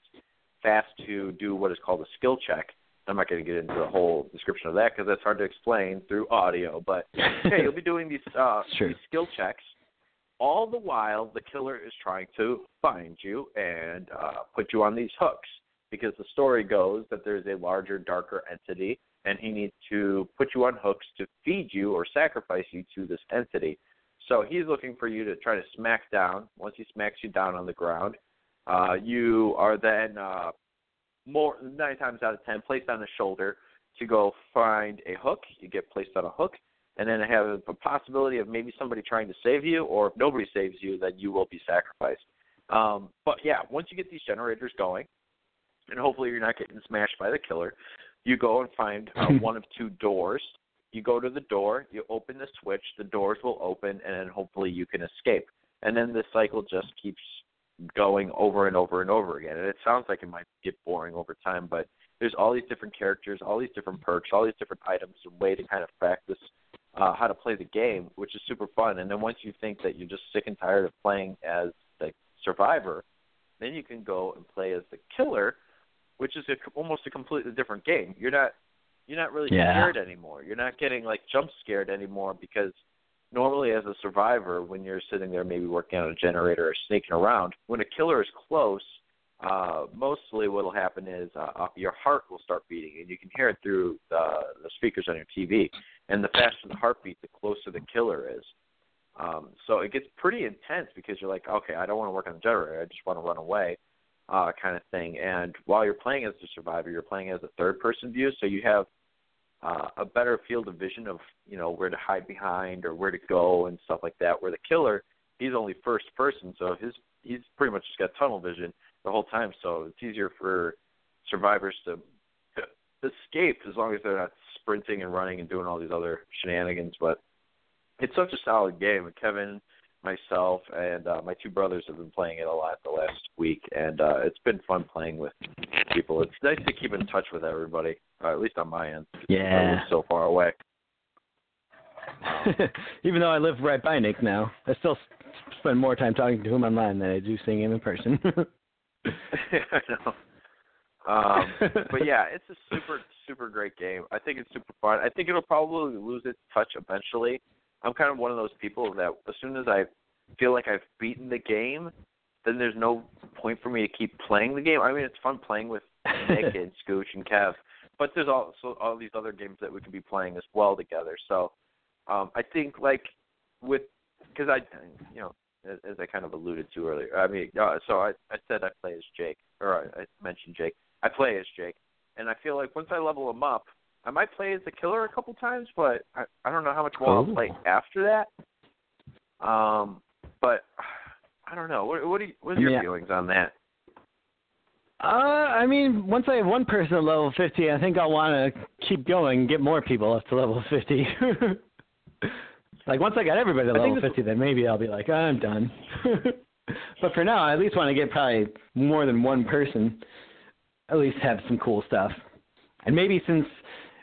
fast to do what is called a skill check. I'm not going to get into the whole description of that because that's hard to explain through audio. But hey, you'll be doing these uh, Sure. these skill checks. All the while, the killer is trying to find you and uh, put you on these hooks because the story goes that there's a larger, darker entity, and he needs to put you on hooks to feed you or sacrifice you to this entity. So he's looking for you to try to smack down. Once he smacks you down on the ground, uh, you are then uh, more nine times out of ten placed on the shoulder to go find a hook. You get placed on a hook, and then have a possibility of maybe somebody trying to save you, or if nobody saves you, then you will be sacrificed. Um, but yeah, once you get these generators going, and hopefully you're not getting smashed by the killer, you go and find uh, one of two doors. You go to the door, you open the switch, the doors will open, and then hopefully you can escape. And then the cycle just keeps going over and over and over again. And it sounds like it might get boring over time, but there's all these different characters, all these different perks, all these different items, a way to kind of practice uh, how to play the game, which is super fun. And then once you think that you're just sick and tired of playing as the survivor, then you can go and play as the killer, which is a, almost a completely different game. You're not you're not really Yeah. scared anymore. You're not getting like jump scared anymore because normally as a survivor, when you're sitting there maybe working on a generator or sneaking around, when a killer is close, uh, mostly what will happen is uh, your heart will start beating, and you can hear it through the, the speakers on your TV. And the faster the heartbeat, the closer the killer is. Um, so it gets pretty intense because you're like, okay, I don't want to work on the generator. I just want to run away, uh, kind of thing. And while you're playing as the survivor, you're playing as a third-person view, so you have uh, a better field of vision of you know where to hide behind or where to go and stuff like that. Where the killer, he's only first person, so his he's pretty much just got tunnel vision the whole time. So it's easier for survivors to, to escape as long as they're not sprinting and running and doing all these other shenanigans. But it's such a solid game. And Kevin, myself, and uh, my two brothers have been playing it a lot the last week, and uh, it's been fun playing with people. It's nice to keep in touch with everybody, uh, at least on my end. I Yeah. live so far away. Even though I live right by Nick now, I still spend more time talking to him online than I do seeing him in person. I know. Um, but yeah, it's a super super great game. I think it's super fun. I think it'll probably lose its touch eventually. I'm kind of one of those people that as soon as I feel like I've beaten the game, then there's no point for me to keep playing the game. I mean, it's fun playing with Nick and Scooch and Kev, but there's also all these other games that we could be playing as well together. So um, I think like with because I you know as, as I kind of alluded to earlier. I mean, uh, so I I said I play as Jake or I, I mentioned Jake. I play as Jake, and I feel like once I level him up, I might play as the killer a couple times, but I I don't know how much more I'll play after that. Um, but I don't know. What what are you, what are your I- feelings on that? Uh, I mean, once I have one person at level 50, I think I'll want to keep going and get more people up to level 50. like, once I got everybody to level 50, then maybe I'll be like, oh, I'm done. but for now, I at least want to get probably more than one person, at least have some cool stuff. And maybe since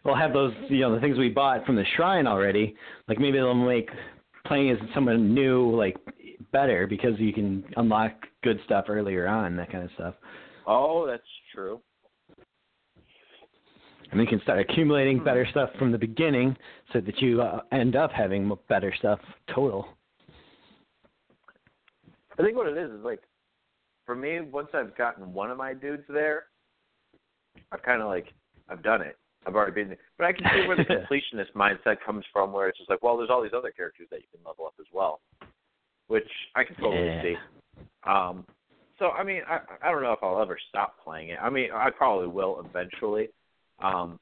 we'll have those, you know, the things we bought from the shrine already, like maybe they'll make playing as someone new like better because you can unlock good stuff earlier on, that kind of stuff. Oh, that's true. And you can start accumulating better stuff from the beginning so that you uh, end up having better stuff total. I think what it is is like, for me, once I've gotten one of my dudes there, I've kind of like I've done it. I've already been there. But I can see where the completionist mindset comes from, where it's just like, well, there's all these other characters that you can level up as well, which I can totally Yeah. see. Um, so I mean, I I don't know if I'll ever stop playing it. I mean, I probably will eventually. Um,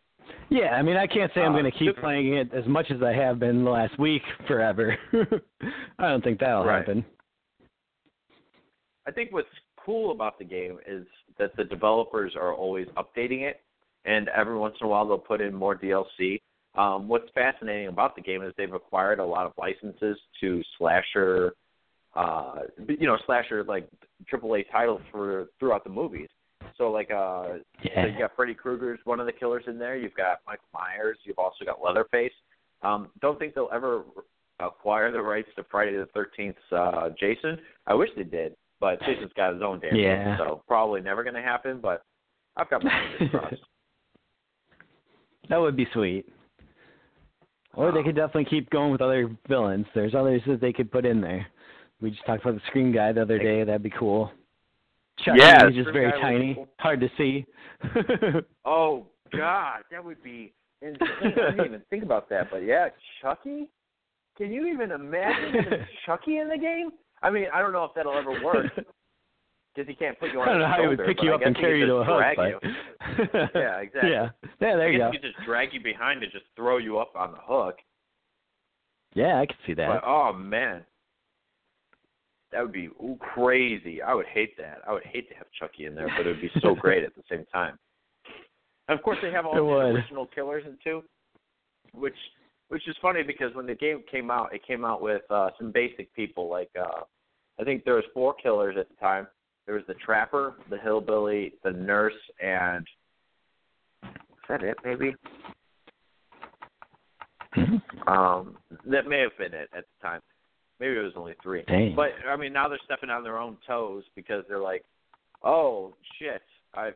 Yeah, I mean, I can't say I'm Uh, going to keep the- playing it as much as I have been the last week forever. I don't think that'll Right. happen. I think what's cool about the game is that the developers are always updating it, and every once in a while they'll put in more DLC. Um, what's fascinating about the game is they've acquired a lot of licenses to slasher, uh, you know, slasher like AAA titles for throughout the movies. So like, uh, so you got Freddy Krueger's one of the killers in there. You've got Michael Myers. You've also got Leatherface. Um, don't think they'll ever acquire the rights to Friday the Thirteenth uh, Jason. I wish they did, but Jason's got his own damn Yeah. so probably never going to happen. But I've got my fingers crossed. That would be sweet. Or they could definitely keep going with other villains. There's others that they could put in there. We just talked about the Scream guy the other day. That'd be cool. Chucky, Yeah, he's just very guy would tiny, cool. hard to see. Oh God, that would be insane. I didn't even think about that, but yeah, Chucky. Can you even imagine Chucky in the game? I mean, I don't know if that'll ever work because he can't put you on. I don't his know how he would pick you up and carry you to a just hook, but. Yeah, exactly. Yeah, yeah, there I you guess go. he could just drag you behind and just throw you up on the hook. Yeah, I could see that. But oh man, that would be ooh, crazy. I would hate that. I would hate to have Chucky in there, but it would be so great at the same time. And of course, they have all It the would. original killers in too, which which is funny because when the game came out, it came out with uh, some basic people. Like uh, I think there was four killers at the time. There was the trapper, the hillbilly, the nurse, and is that it? Maybe. Um, that may have been it at the time. Maybe it was only three. Dang. But I mean, now they're stepping on their own toes because they're like, "Oh shit, I,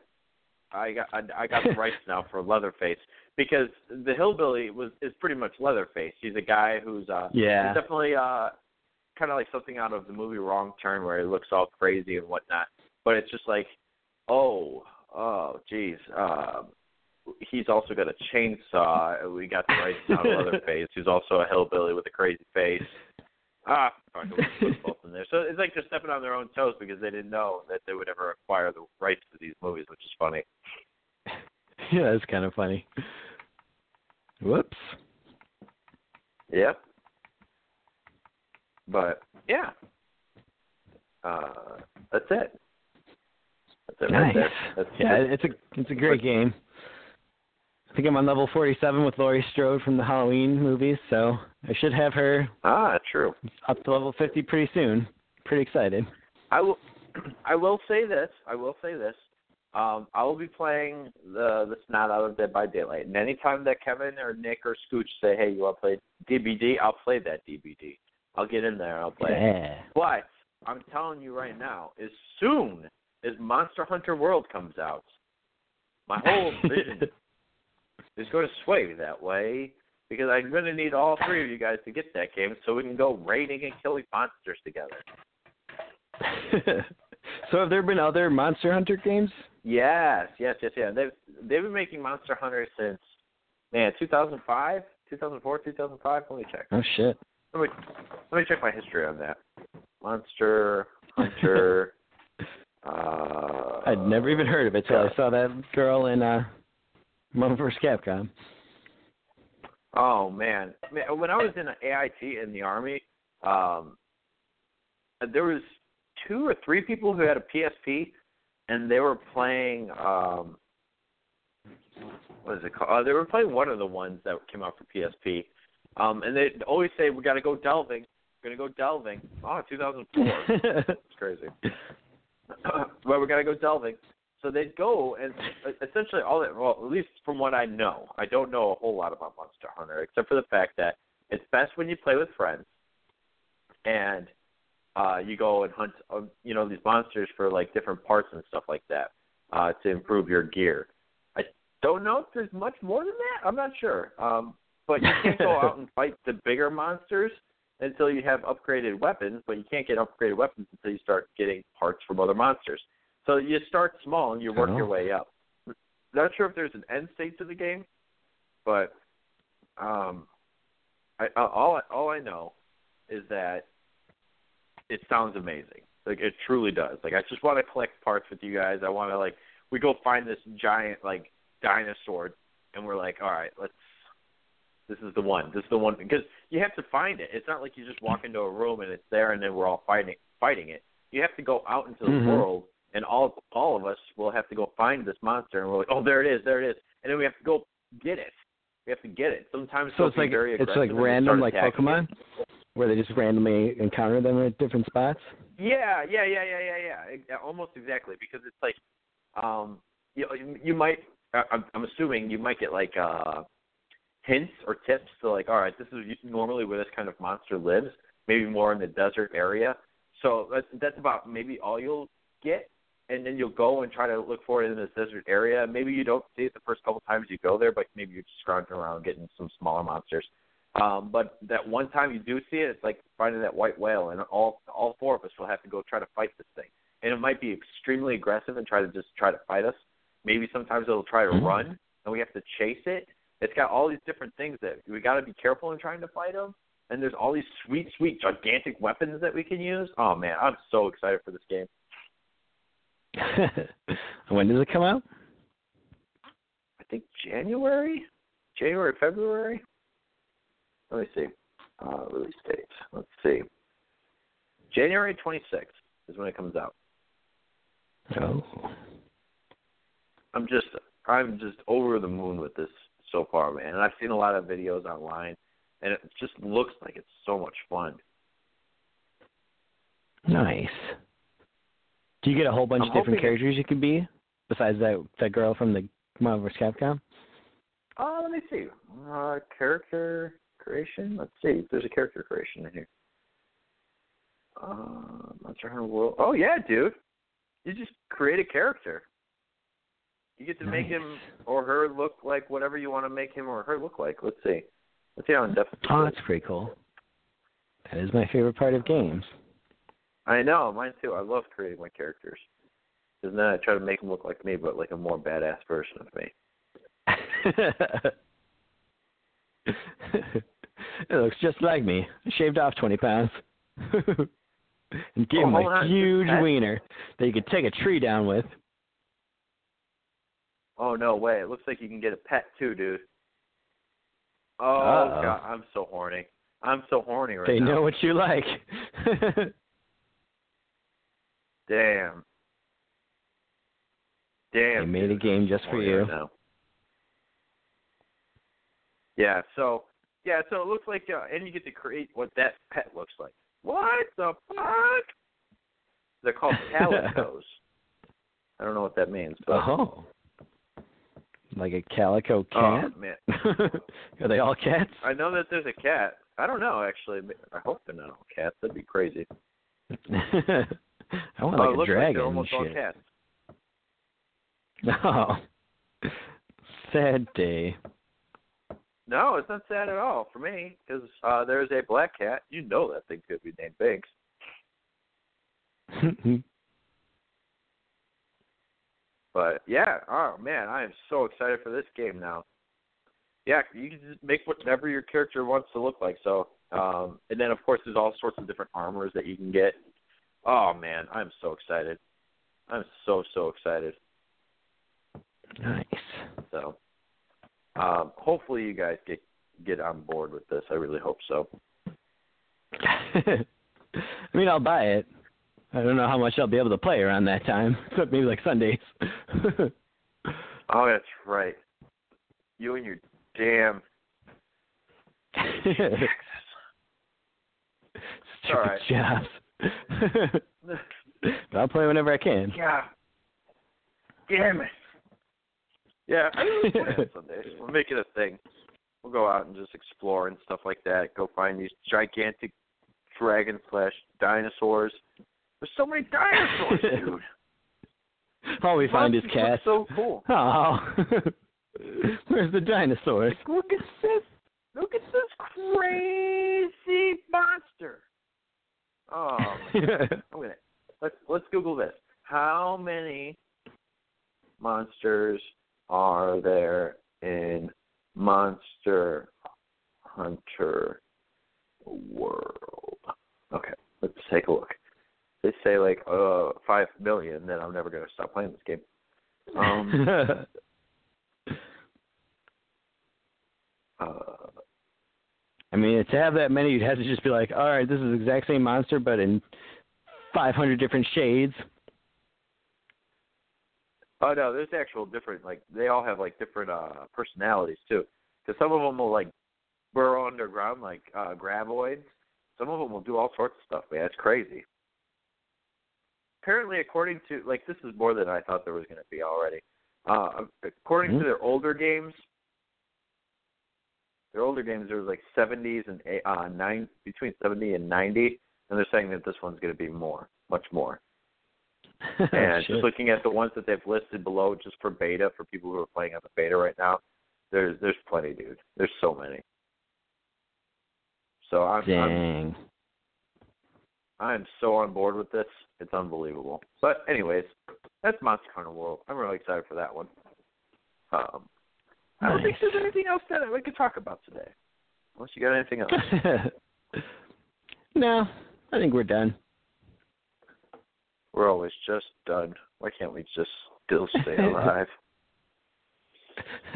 I got, I, I got the rights now for Leatherface." Because the hillbilly was is pretty much Leatherface. He's a guy who's uh, Yeah. he's definitely uh, kind of like something out of the movie Wrong Turn, where he looks all crazy and whatnot. But it's just like, oh, oh, geez. Uh, he's also got a chainsaw. We got the rights now to Leatherface, who's also a hillbilly with a crazy face. Ah, fuck, it in there. So it's like they're stepping on their own toes because they didn't know that they would ever acquire the rights to these movies, which is funny. yeah, that's kind of funny. Whoops. Yep. But yeah, uh, that's it. That's it Nice. there. That's, Yeah, that's- it's a it's a great game. I think I'm on level 47 with Laurie Strode from the Halloween movies, so I should have her ah, true. up to level 50 pretty soon. Pretty excited. I will. I will say this. I will say this. Um, I will be playing the the snot out of Dead by Daylight, and anytime that Kevin or Nick or Scooch say, "Hey, you want to play DBD?" I'll play that DBD. I'll get in there. I'll play. it. Yeah. But I'm telling you right now, as soon as Monster Hunter World comes out, my whole vision is going to sway that way because I'm going to need all three of you guys to get that game so we can go raiding and killing monsters together. so have there been other Monster Hunter games? Yes, yes, yes, yeah. They've they've been making Monster Hunter since man 2005, 2004, 2005. Let me check. Oh shit. Let me let me check my history on that. Monster Hunter. uh, I'd never even heard of it till yeah. I saw that girl in uh Marvel vs. Capcom. Oh man, when I was in AIT in the army, um, there was two or three people who had a PSP, and they were playing. Um, what is it called? Uh, they were playing one of the ones that came out for PSP, um, and they always say, "We're gonna go delving. We're gonna go delving." Oh, 2004. It's crazy. but we're gonna go delving. So they'd go and essentially all that. Well, at least from what I know, I don't know a whole lot about Monster Hunter except for the fact that it's best when you play with friends. and uh, you go and hunt, uh, you know, these monsters for like different parts and stuff like that uh, to improve your gear. I don't know if there's much more than that. I'm not sure. Um, but you can't go out and fight the bigger monsters until you have upgraded weapons. But you can't get upgraded weapons until you start getting parts from other monsters. So you start small and you work your way up. Not sure if there's an end state to the game, but um, I, all all I know is that it sounds amazing. Like it truly does. Like I just want to collect parts with you guys. I want to like we go find this giant like dinosaur, and we're like, all right, let's. This is the one. This is the one because you have to find it. It's not like you just walk into a room and it's there, and then we're all fighting fighting it. You have to go out into the Mhm. world, and all all of us will have to go find this monster, and we're like, oh, there it is, there it is, and then we have to go get it. We have to get it. Sometimes So it's like very it's like random like. Pokemon, where they just randomly encounter them at different spots. Yeah, yeah, yeah, yeah, yeah, yeah. Almost exactly because it's like, um, you you might. I'm I'm assuming you might get like uh hints or tips to like, all right, this is normally where this kind of monster lives. Maybe more in the desert area. So that's that's about maybe all you'll get, and then you'll go and try to look for it in this desert area. Maybe you don't see it the first couple times you go there, but maybe you're just scrounging around getting some smaller monsters. Um, but that one time you do see it, it's like finding that white whale, and all all four of us will have to go try to fight this thing. And it might be extremely aggressive and try to just try to fight us. Maybe sometimes it'll try to Mhm. run, and we have to chase it. It's got all these different things that we got to be careful in trying to fight them. And there's all these sweet, sweet, gigantic weapons that we can use. Oh man, I'm so excited for this game. when does it come out? I think January, January, February. Let me see. Uh, release date. Let's see. January 26th is when it comes out. Oh. I'm just I'm just over the moon with this so far, man. And I've seen a lot of videos online, and it just looks like it's so much fun. Nice. Do you get a whole bunch I'm of different characters you can be besides that that girl from the Marvel vs. Capcom? Uh, let me see. Uh, character creation. Let's see if there's a character creation in here. Uh, Monster Hunter World. Oh yeah, dude. You just create a character. You get to make him or her look like whatever you want to make him or her look like. Let's see. Let's see how in depth. Oh, that's pretty cool. That is my favorite part of games. I know, mine too. I love creating my characters. Because then I try to make them look like me, but like a more badass version of me. it looks just like me. I shaved off 20 pounds. and gave Oh, him a huge wiener that you could take a tree down with. Oh no way! It looks like you can get a pet too, dude. Oh Uh-oh. god, I'm so horny. I'm so horny right they now. They know what you like. Damn. Damn. they made a game just for you. Yeah. So yeah. So it looks like, uh, and you get to create what that pet looks like. What the fuck? They're called calicos. I don't know what that means, but Oh. Like a calico oh cat? man, Are they all cats? I know that there's a cat. I don't know actually. I hope they're not all cats. That'd be crazy. I want oh, like a like dragon they're and shit. Oh. Sad day. No, it's not sad at all for me because uh, there's a black cat. You know that thing could be named Binks. But yeah, oh man, I am so excited for this game now. Yeah, you can just make whatever your character wants to look like. So, um, and then of course there's all sorts of different armors that you can get. Oh man, I'm so excited. I'm so so excited. nice. So, um, hopefully you guys get get on board with this. I really hope so. I mean, I'll buy it. I don't know how much I'll be able to play around that time, but maybe like Sundays. Oh, that's right. You and your damn Stupid all right. jobs. But I'll play whenever I can. Yeah. Damn it. Yeah, I really play on Sundays. We'll make it a thing. We'll go out and just explore and stuff like that. Go find these gigantic dragon flesh, dinosaurs. There's so many dinosaurs, dude. All we find is Monsters cats. So cool. Oh, where's the dinosaurs? Like, look at this. Look at this crazy monster. Oh, man. I'm gonna let's let's Google this. How many monsters are there in Monster Hunter World? Okay, let's take a look. They say like uh five million, then I'm never gonna stop playing this game. Um, uh, I mean, to have that many, you'd have to just be like, all right, this is the exact same monster, but in 500 different shades. Oh no, there's actual different like they all have like different uh personalities too. Because some of them will like burrow underground like uh graboids. Some of them will do all sorts of stuff. Man, it's crazy. Apparently, according to like this is more than I thought there was going to be already. Uh According Mhm. to their older games, their older games there was like 70s and uh nine between 70 and 90, and they're saying that this one's going to be more, much more. And just looking at the ones that they've listed below, just for beta, for people who are playing on the beta right now, there's there's plenty, dude. There's so many. So I'm I'm, Dang. I'm so on board with this. It's unbelievable. But anyways, that's Monster Hunter World. I'm really excited for that one. Um, I don't think there's anything else that we could talk about today. Unless you got anything else. no, I think we're done. We're always just done. Why can't we just still stay alive?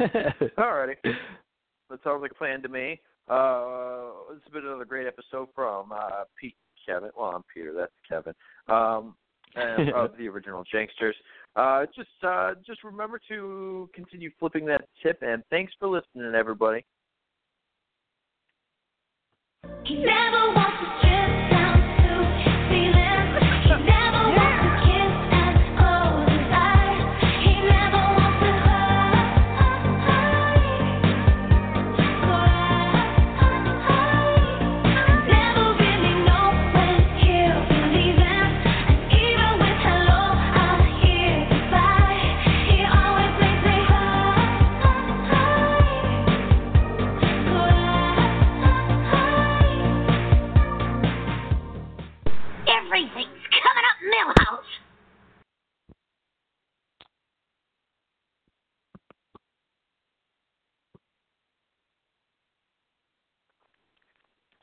Alrighty. That sounds like a plan to me. Uh, it's been another great episode from uh, Pete, Kevin. Well, I'm Peter. That's Kevin. Um, and of the original Janksters. Uh, just, uh, just remember to continue flipping that tip, and thanks for listening, everybody. He never